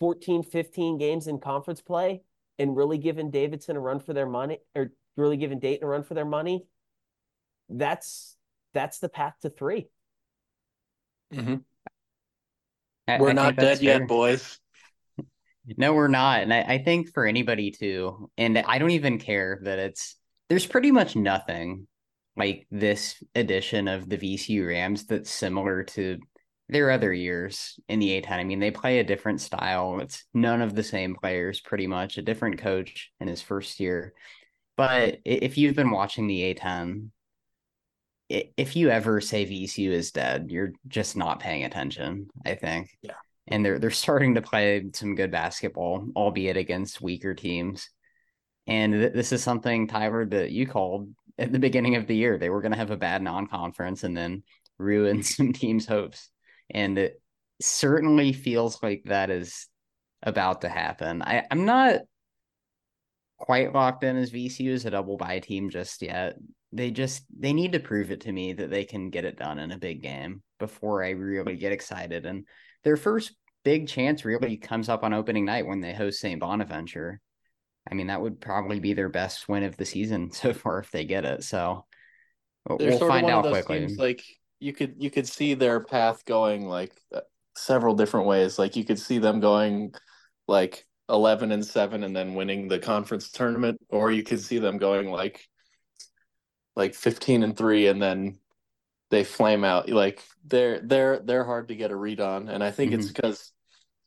14, 15 games in conference play and really giving Davidson a run for their money or really giving Dayton a run for their money, that's that's the path to 3 mm-hmm. I, we're I not dead yet, boys. No, we're not. And I, I think for anybody too, and I don't even care that it's there's pretty much nothing like this edition of the VCU Rams that's similar to their other years in the A10. I mean, they play a different style. It's none of the same players, pretty much, a different coach in his first year. But if you've been watching the A10, if you ever say VCU is dead, you're just not paying attention. I think. Yeah. And they're they're starting to play some good basketball, albeit against weaker teams. And th- this is something Tyler that you called at the beginning of the year. They were going to have a bad non-conference and then ruin some teams' hopes. And it certainly feels like that is about to happen. I, I'm not quite locked in as VCU as a double bye team just yet they just they need to prove it to me that they can get it done in a big game before I really get excited. And their first big chance really comes up on opening night when they host St. Bonaventure. I mean, that would probably be their best win of the season so far if they get it. So we'll find out quickly. like you could you could see their path going like uh, several different ways. Like you could see them going like 11 and 7 and then winning the conference tournament or you could see them going like like 15 and 3 and then they flame out like they're they're they're hard to get a read on and i think mm-hmm. it's because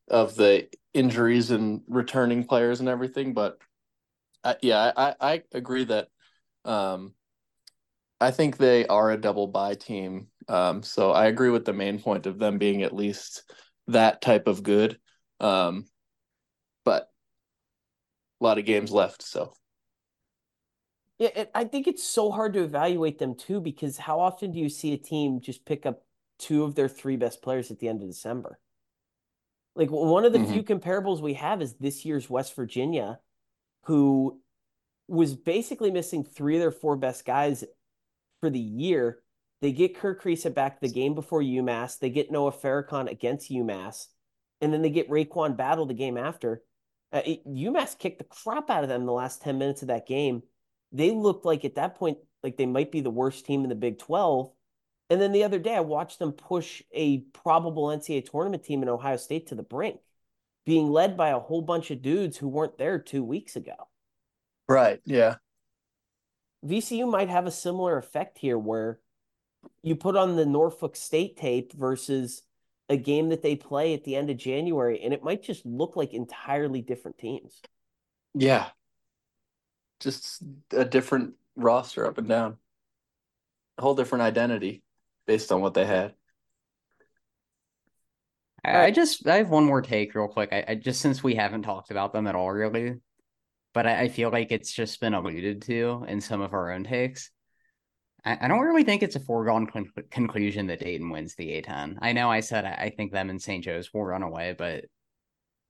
of the injuries and returning players and everything but I, yeah i i agree that um i think they are a double bye team um so i agree with the main point of them being at least that type of good um but a lot of games left. So yeah, it, I think it's so hard to evaluate them too because how often do you see a team just pick up two of their three best players at the end of December? Like one of the mm-hmm. few comparables we have is this year's West Virginia, who was basically missing three of their four best guys for the year. They get Kerr Kriisa back the game before UMass. They get Noah Farrakhan against UMass. And then they get RaeQuan Battle the game after. Uh, it, UMass kicked the crap out of them in the last 10 minutes of that game. They looked like at that point, like they might be the worst team in the Big 12. And then the other day, I watched them push a probable NCAA tournament team in Ohio State to the brink, being led by a whole bunch of dudes who weren't there two weeks ago. Right. Yeah. VCU might have a similar effect here where you put on the Norfolk State tape versus a game that they play at the end of January, and it might just look like entirely different teams. Yeah. Just a different roster up and down. A whole different identity based on what they had. I just I have one more take real quick. I, I just since we haven't talked about them at all really, but I, I feel like it's just been alluded to in some of our own takes. I, don't really think it's a foregone con- conclusion that Dayton wins the A10. I know I said I, think them and St. Joe's will run away, but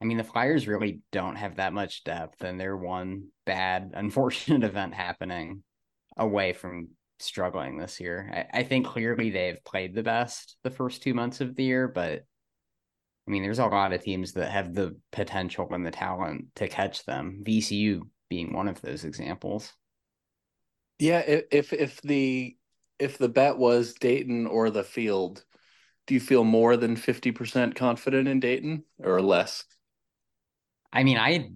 I mean, the Flyers really don't have that much depth, and they're one bad, unfortunate event happening away from struggling this year. I, I, think clearly they've played the best the first two months of the year, but I mean, there's a lot of teams that have the potential and the talent to catch them. VCU being one of those examples. Yeah, if if the if the bet was Dayton or the field, do you feel more than 50% confident in Dayton or less? I mean, I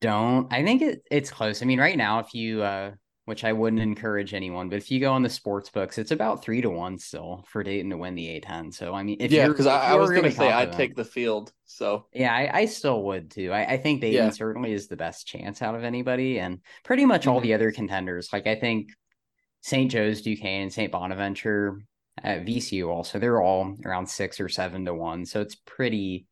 don't. I think it, it's close. I mean, right now, if you, uh, which I wouldn't encourage anyone, but if you go on the sports books, it's about three to one still for Dayton to win the A10. So, I mean, if yeah, because I, I, was really going to say I'd take the field. So, yeah, I, I still would too. I, I think Dayton yeah. certainly is the best chance out of anybody, and pretty much all mm-hmm. the other contenders. Like, I think St. Joe's, Duquesne, and St. Bonaventure, at VCU also, they're all around six or seven to one. So, it's pretty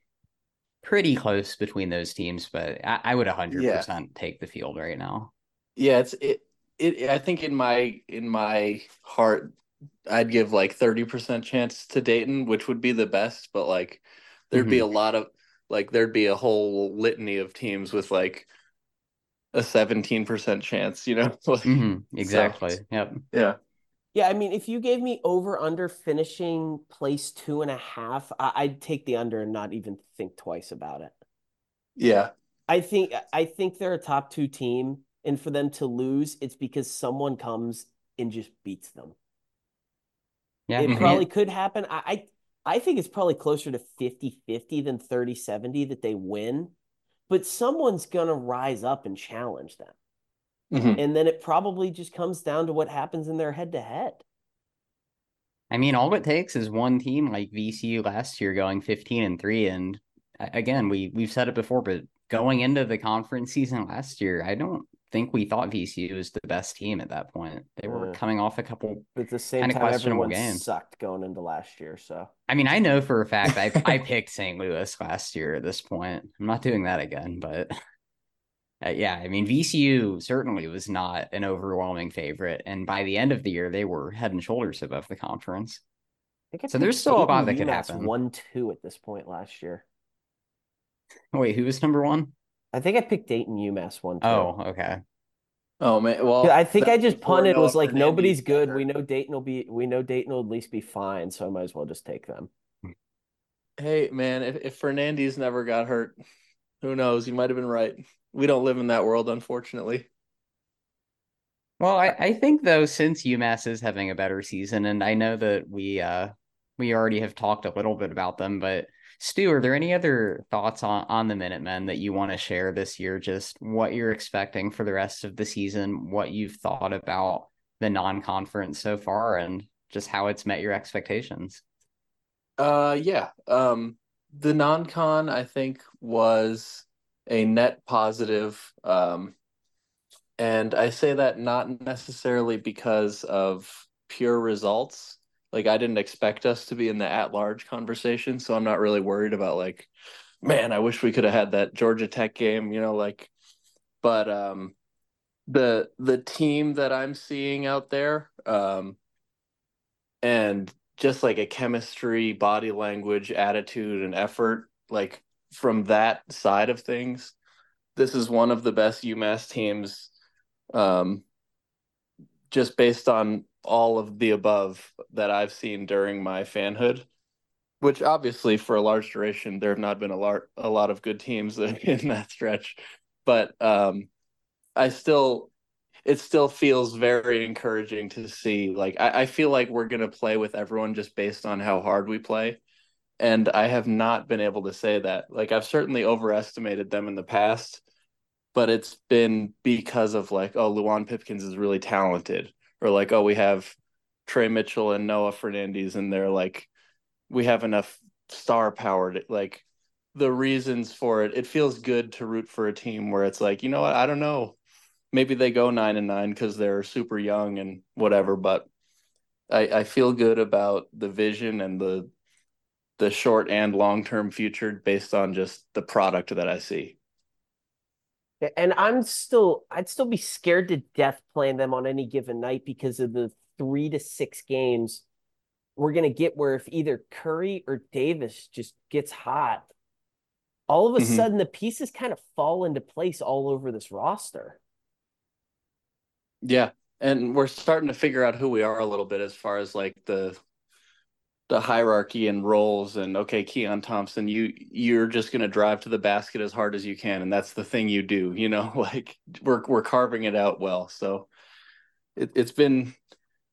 pretty close between those teams, but I, I would 100% yeah. take the field right now. Yeah, it's it it I think in my in my heart I'd give like 30% chance to Dayton, which would be the best, but like there'd mm-hmm. be a lot of like there'd be a whole litany of teams with like a 17% chance, you know? like, mm-hmm. Exactly. So, yep. Yeah. Yeah, I mean, if you gave me over under finishing place two and a half, I- would take the under and not even think twice about it. Yeah, I think I think they're a top two team and for them to lose, it's because someone comes and just beats them. Yeah, it mm-hmm. probably could happen. I, I, I think it's probably closer to 50-50 than 30-70 that they win, but someone's gonna rise up and challenge them. Mm-hmm. And then it probably just comes down to what happens in their head to head. I mean, all it takes is one team like VCU last year going 15 and 3 and again, we we've said it before, but going into the conference season last year, I don't think we thought VCU was the best team at that point. They were coming off a couple at the same time everyone games. sucked going into last year. So I mean, I know for a fact I I picked St. Louis last year at this point. I'm not doing that again, but uh, yeah, I mean VCU certainly was not an overwhelming favorite, and by the end of the year, they were head and shoulders above the conference. So there's still a lot that could happen. One two at this point last year. Wait, who was number one? I think I picked Dayton UMass one. Too. Oh, okay. Oh man, well, I think I just punted. Was like nobody's good. We know Dayton will be. We know Dayton will at least be fine. So I might as well just take them. Hey man, if if Fernandes never got hurt, who knows? You might have been right. We don't live in that world, unfortunately. Well, I, I think though, since UMass is having a better season, and I know that we uh we already have talked a little bit about them, but Stu, are there any other thoughts on, on the Minutemen that you want to share this year? Just what you're expecting for the rest of the season, what you've thought about the non-conference so far, and just how it's met your expectations. Uh yeah. Um the non-con I think was a net positive. Um and I say that not necessarily because of pure results, like I didn't expect us to be in the at-large conversation, so I'm not really worried about like, man, I wish we could have had that Georgia Tech game, you know, like but um the the team that I'm seeing out there um and just like a chemistry, body language, attitude and effort like from that side of things, this is one of the best UMass teams um just based on all of the above that I've seen during my fanhood, which obviously for a large duration there have not been a lot a lot of good teams in that stretch, but um, I still it still feels very encouraging to see. Like I, I feel like we're gonna play with everyone just based on how hard we play. And I have not been able to say that. Like I've certainly overestimated them in the past, but it's been because of like, oh, Luwane Pipkins is really talented or like oh we have Tre Mitchell and Noah Fernandes and they're like we have enough star power to like the reasons for it it feels good to root for a team where it's like you know what? I don't know. Maybe they go 9 and 9 cuz they're super young and whatever but I I feel good about the vision and the the short and long term future based on just the product that I see. And I'm still, I'd still be scared to death playing them on any given night because of the three to six games we're going to get where if either Curry or Davis just gets hot, all of a mm-hmm. sudden the pieces kind of fall into place all over this roster. Yeah. And we're starting to figure out who we are a little bit as far as like the the hierarchy and roles and okay keon thompson you you're just going to drive to the basket as hard as you can and that's the thing you do you know like we're we're carving it out well. So it, it's been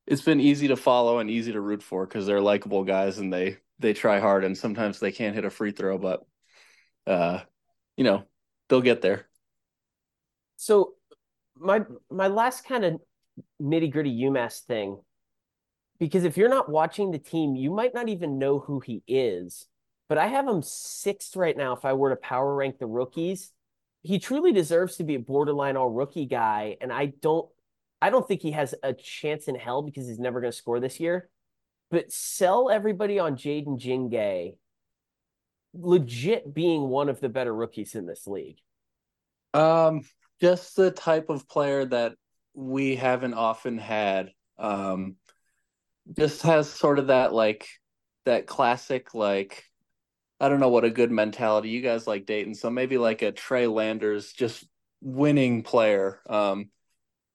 it's been easy to follow and easy to root for because they're likable guys and they they try hard and sometimes they can't hit a free throw but uh you know they'll get there. So my my last kind of nitty gritty umass thing because if you're not watching the team, you might not even know who he is. But I have him sixth right now. If I were to power rank the rookies, he truly deserves to be a borderline all rookie guy. And I don't, I don't think he has a chance in hell because he's never going to score this year. But sell everybody on Jayden Ndjigue, legit being one of the better rookies in this league. Um, just the type of player that we haven't often had. Um, just has sort of that like that classic like I don't know what a good mentality. You guys like Dayton, so maybe like a Trey Landers just winning player. Um,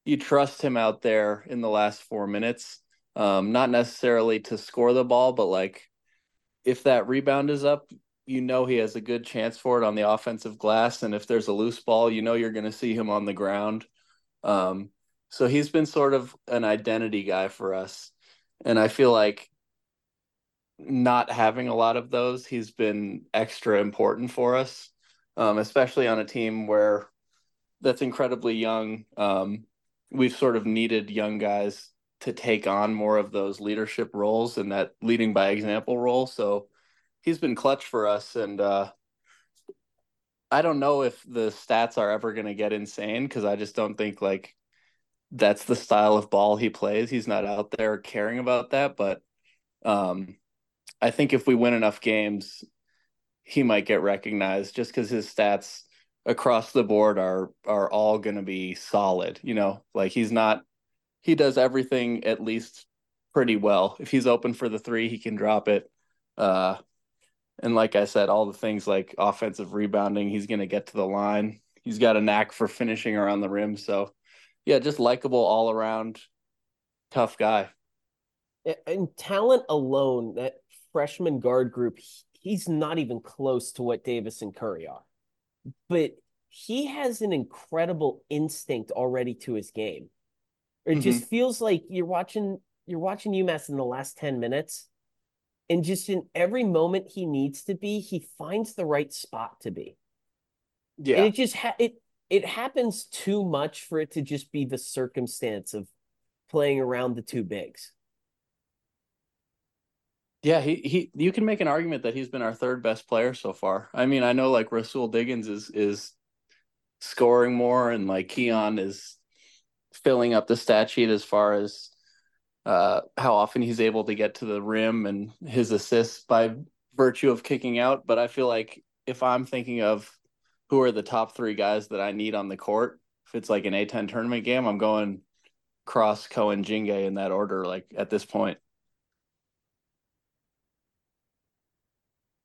you trust him out there in the last four minutes. Um, not necessarily to score the ball, but like if that rebound is up, you know he has a good chance for it on the offensive glass. And if there's a loose ball, you know you're going to see him on the ground. Um, so he's been sort of an identity guy for us and I feel like not having a lot of those, he's been extra important for us, um, especially on a team where that's incredibly young. Um, we've sort of needed young guys to take on more of those leadership roles and that leading by example role. So he's been clutch for us. And uh, I don't know if the stats are ever going to get insane because I just don't think like that's the style of ball he plays. He's not out there caring about that, but um, I think if we win enough games, he might get recognized just because his stats across the board are are all going to be solid. You know, like he's not he does everything at least pretty well. If he's open for the three, he can drop it. Uh, and like I said, all the things like offensive rebounding, he's going to get to the line. He's got a knack for finishing around the rim, so yeah, just likable all around, tough guy. And talent alone, that freshman guard group, he's not even close to what Davis and Curry are. But he has an incredible instinct already to his game. It Mhm. just feels like you're watching you're watching UMass in the last 10 minutes. And just in every moment he needs to be, he finds the right spot to be. And Yeah. it just ha- it it happens too much for it to just be the circumstance of playing around the two bigs. Yeah, he, he you can make an argument that he's been our third best player so far. I mean, I know like Rahsool Diggins is is scoring more and like Keon is filling up the stat sheet as far as uh how often he's able to get to the rim and his assists by virtue of kicking out. But I feel like if I'm thinking of who are the top three guys that I need on the court, if it's like an A10 tournament game, I'm going Cross, Cohen, Ndjigue in that order, like at this point.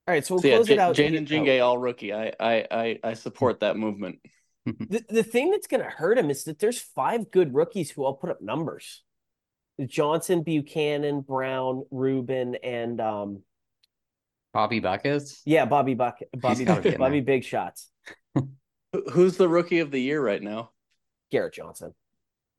All right, so we'll So yeah, close it J- out. Jayden Oh. Ndjigue, all rookie. I, I I I support that movement. The, the thing that's going to hurt him is that there's five good rookies who all put up numbers. Johnson, Buchanan, Brown, Rubin, and um, Bobby Buckets. yeah, Bobby Buck, Bobby, gotta be in Bobby. Big Shots, Who- Who's the rookie of the year right now? Garrett Johnson.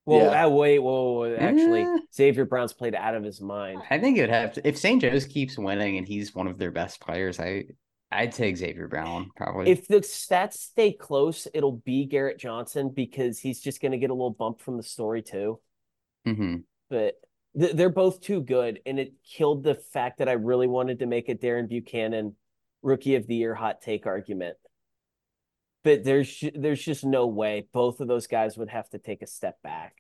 Well, Yeah. uh, wait, whoa, whoa, whoa, actually, Eh. Xavier Brown's played out of his mind. I think it'd have to if St. Joe's keeps winning and he's one of their best players. I I'd take Xavier Brown probably. If the stats stay close, it'll be Garrett Johnson because he's just going to get a little bump from the story too. Mhm. But th- they're both too good, and it killed the fact that I really wanted to make a Darren Buchanan Rookie of the Year hot take argument. But there's there's just no way both of those guys would have to take a step back.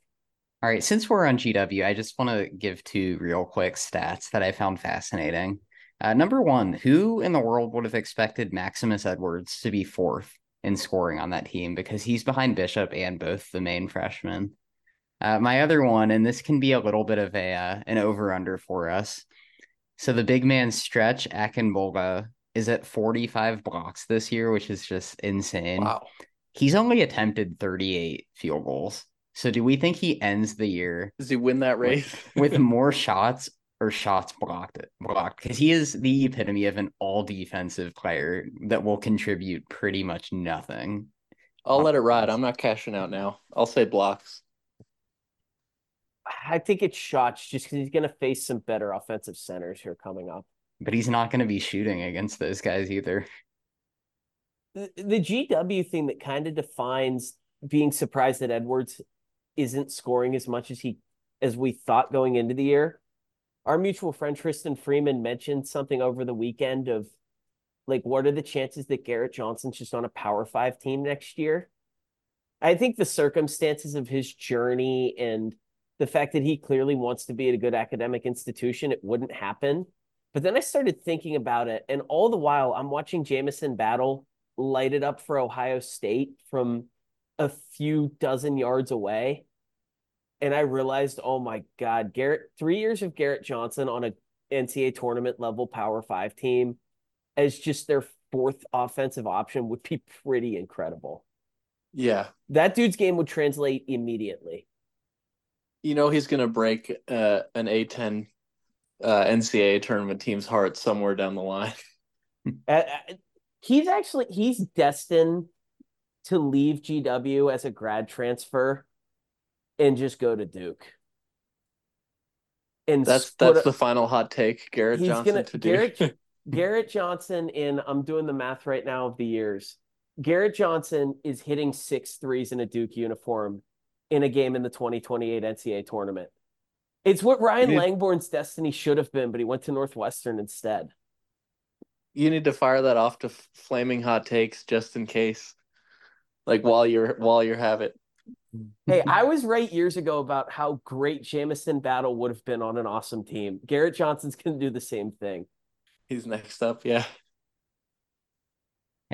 All right, since we're on GW, I just want to give two real quick stats that I found fascinating. Uh, number one, who in the world would have expected Maximus Edwards to be fourth in scoring on that team because he's behind Bishop and both the main freshmen? Uh, my other one, and this can be a little bit of a uh, an over under for us. So the big man stretch Akingbola is at 45 blocks this year, which is just insane. Wow. He's only attempted 38 field goals. So do we think he ends the year Does he win that race? with more shots or shots blocked blocked? Because he is the epitome of an all defensive player that will contribute pretty much nothing. I'll let it ride. I'm not cashing out now. I'll say blocks. I think it's shots just because he's going to face some better offensive centers here coming up. But he's not going to be shooting against those guys either. the, the GW thing that kind of defines being surprised that Edwards isn't scoring as much as he as we thought going into the year. Our mutual friend Tristan Freeman mentioned something over the weekend of like what are the chances that Garrett Johnson's just on a power five team next year? I think the circumstances of his journey and the fact that he clearly wants to be at a good academic institution, it wouldn't happen. But then I started thinking about it, and all the while I'm watching Jamison Battle light it up for Ohio State from a few dozen yards away. And I realized, oh my God, Garrett, three years of Garrett Johnson on a NCAA tournament level power five team as just their fourth offensive option would be pretty incredible. Yeah. That dude's game would translate immediately. You know he's gonna break uh, an A10 uh, NCAA tournament team's heart somewhere down the line. Uh, uh, he's actually he's destined to leave GW as a grad transfer and just go to Duke. And That's that's a- the final hot take. Garrett Johnson gonna- to. Garrett- Garrett Johnson in I'm doing the math right now of the years. Garrett Johnson is hitting six threes in a Duke uniform in a game in the 2028 NCAA tournament. It's what Ryan You- Langborne's destiny should have been, but he went to Northwestern instead. you need to fire that off to f- flaming hot takes just in case, like while you're while you have it. Hey, I was right years ago about how great Jamison Battle would have been on an awesome team. Garrett Johnson's going to do the same thing. He's next up. Yeah.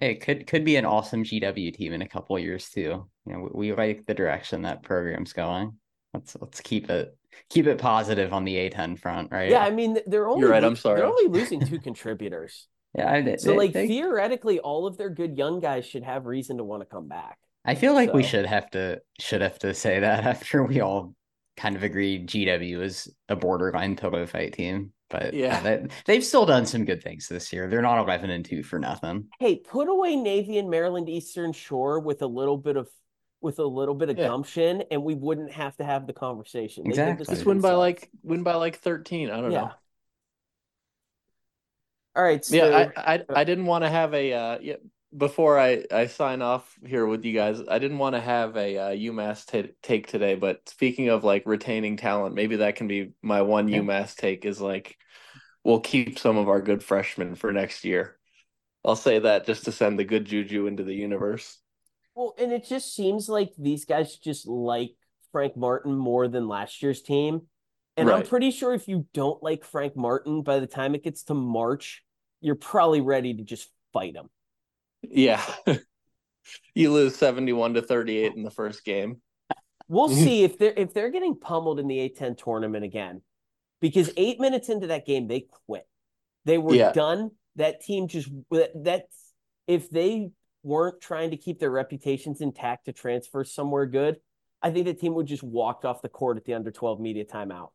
Hey, it could could be an awesome GW team in a couple years too. You know, we, we like the direction that program's going. Let's let's keep it keep it positive on the A10 front, right? Yeah, I mean they're only right, I'm sorry. They're only losing two contributors. yeah. I, So like they- theoretically, all of their good young guys should have reason to want to come back. I feel like we should have to should have to say that after we all kind of agreed GW is a borderline pillow fight team. But Yeah. they, they've still done some good things this year. They're not eleven and two for nothing. Hey, put away Navy and Maryland Eastern Shore with a little bit of with a little bit of Yeah. gumption, and we wouldn't have to have the conversation. They Exactly. this Just win by like win by like 13. I don't Yeah. know. All right, so Yeah, I I, I didn't want to have a uh yeah, before I I sign off here with you guys. I didn't want to have a uh, UMass ta take today, but speaking of like retaining talent, maybe that can be my one Yeah. UMass take is like we'll keep some of our good freshmen for next year. I'll say that just to send the good juju into the universe. Well, and it just seems like these guys just like Frank Martin more than last year's team. And I'm pretty sure if you don't like Frank Martin, by the time it gets to March, you're probably ready to just fight him. Yeah. You lose 71 to 38 in the first game. We'll see if they're if they're getting pummeled in the A10 tournament again. Because eight minutes into that game, they quit. They were Yeah. done. That team just that's if they weren't trying to keep their reputations intact to transfer somewhere good, I think the team would just walked off the court at the under 12 media timeout.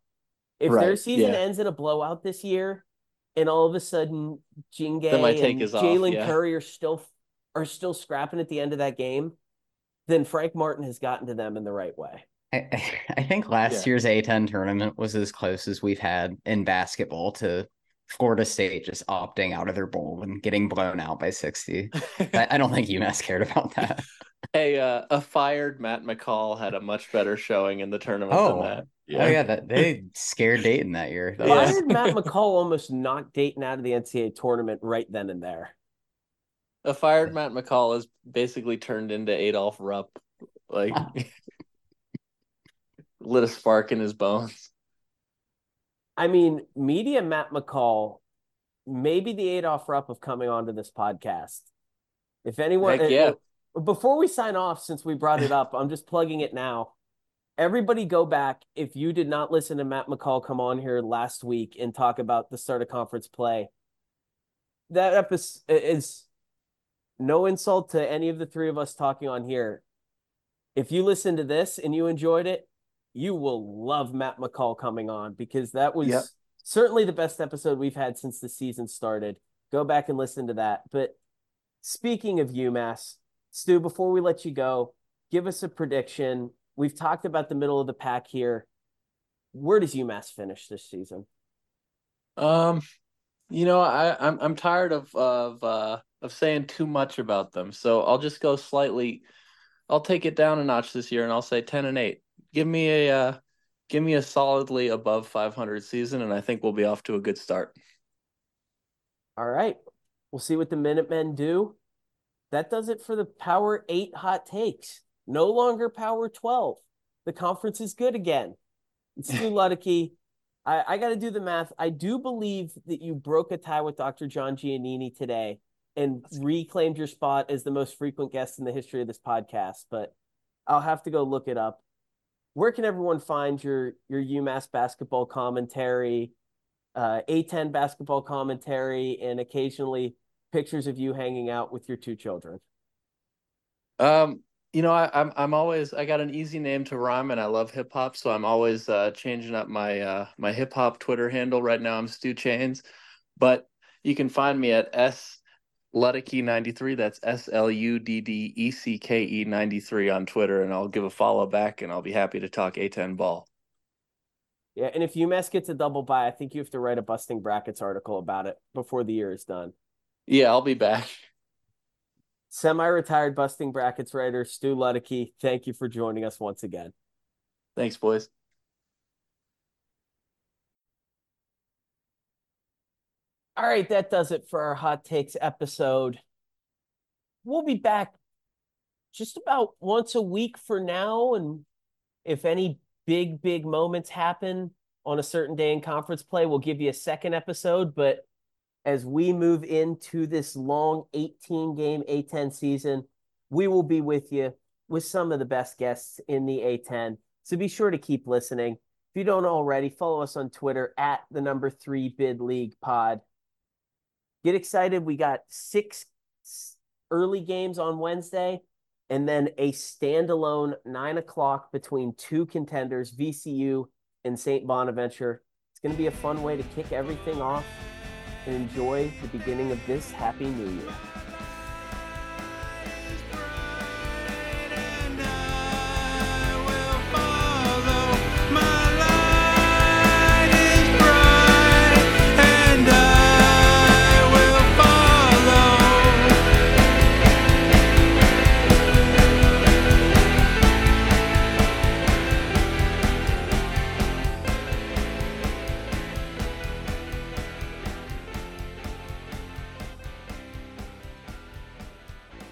If their season yeah. ends in a blowout this year, and all of a sudden Ndjigue Then my take and Jaylen yeah. Curry are still are still scrapping at the end of that game, then Frank Martin has gotten to them in the right way. I, I think last Yeah. year's A10 tournament was as close as we've had in basketball to Florida State just opting out of their bowl and getting blown out by 60. I, I don't think UMass cared about that. A uh, a fired Matt McCall had a much better showing in the tournament Oh. than that. Oh yeah, that they scared Dayton that year. That Yeah. was- Fired Matt McCall almost knock Dayton out of the NCAA tournament right then and there. A fired Matt McCall is basically turned into Adolph Rupp. Like lit a spark in his bones. I mean, media Matt McCall, maybe the Adolph Rupp of coming onto this podcast. If anyone, Heck yeah. uh, before we sign off, since we brought it up, I'm just plugging it now. Everybody go back. If you did not listen to Matt McCall come on here last week and talk about the start of conference play, that episode is no insult to any of the three of us talking on here. If you listen to this and you enjoyed it, you will love Matt McCall coming on because that was Yep. certainly the best episode we've had since the season started. Go back and listen to that. But speaking of UMass, Stu, before we let you go, give us a prediction. We've talked about the middle of the pack here. Where does UMass finish this season? Um, you know, I I'm I'm tired of of uh of saying too much about them. So I'll just go slightly I'll take it down a notch this year and I'll say 10 and 8. Give me a uh give me a solidly above 500 season and I think we'll be off to a good start. All right. We'll see what the Minutemen do. That does it for the Power 8 hot takes. No longer Power 12. The conference is good again. It's Stu Luddecke. I, I got to do the math. I do believe that you broke a tie with Dr. John Giannini today and reclaimed your spot as the most frequent guest in the history of this podcast, but I'll have to go look it up. Where can everyone find your your UMass basketball commentary, uh, A10 basketball commentary, and occasionally pictures of you hanging out with your two children? Um, you know, I, I'm I'm always I got an easy name to rhyme, and I love hip hop, so I'm always uh, changing up my uh, my hip hop Twitter handle. Right now, I'm Stu Chains, but you can find me at s Luddecke ninety three. That's S L U D D E C K E ninety three on Twitter, and I'll give a follow back, and I'll be happy to talk A10 ball. Yeah, and if UMass gets a double bye, I think you have to write a busting brackets article about it before the year is done. Yeah, I'll be back. Semi-retired busting brackets writer Stu Luddecke, thank you for joining us once again. Thanks, boys. All right, that does it for our hot takes episode. We'll be back just about once a week for now. And if any big, big moments happen on a certain day in conference play, we'll give you a second episode. But as we move into this long 18 game A10 season, we will be with you with some of the best guests in the A10. So be sure to keep listening. If you don't already, follow us on Twitter at the number three bid league pod. Get excited. We got six early games on Wednesday and then a standalone nine o'clock between two contenders, VCU and St. Bonaventure. It's going to be a fun way to kick everything off and enjoy the beginning of this happy new year.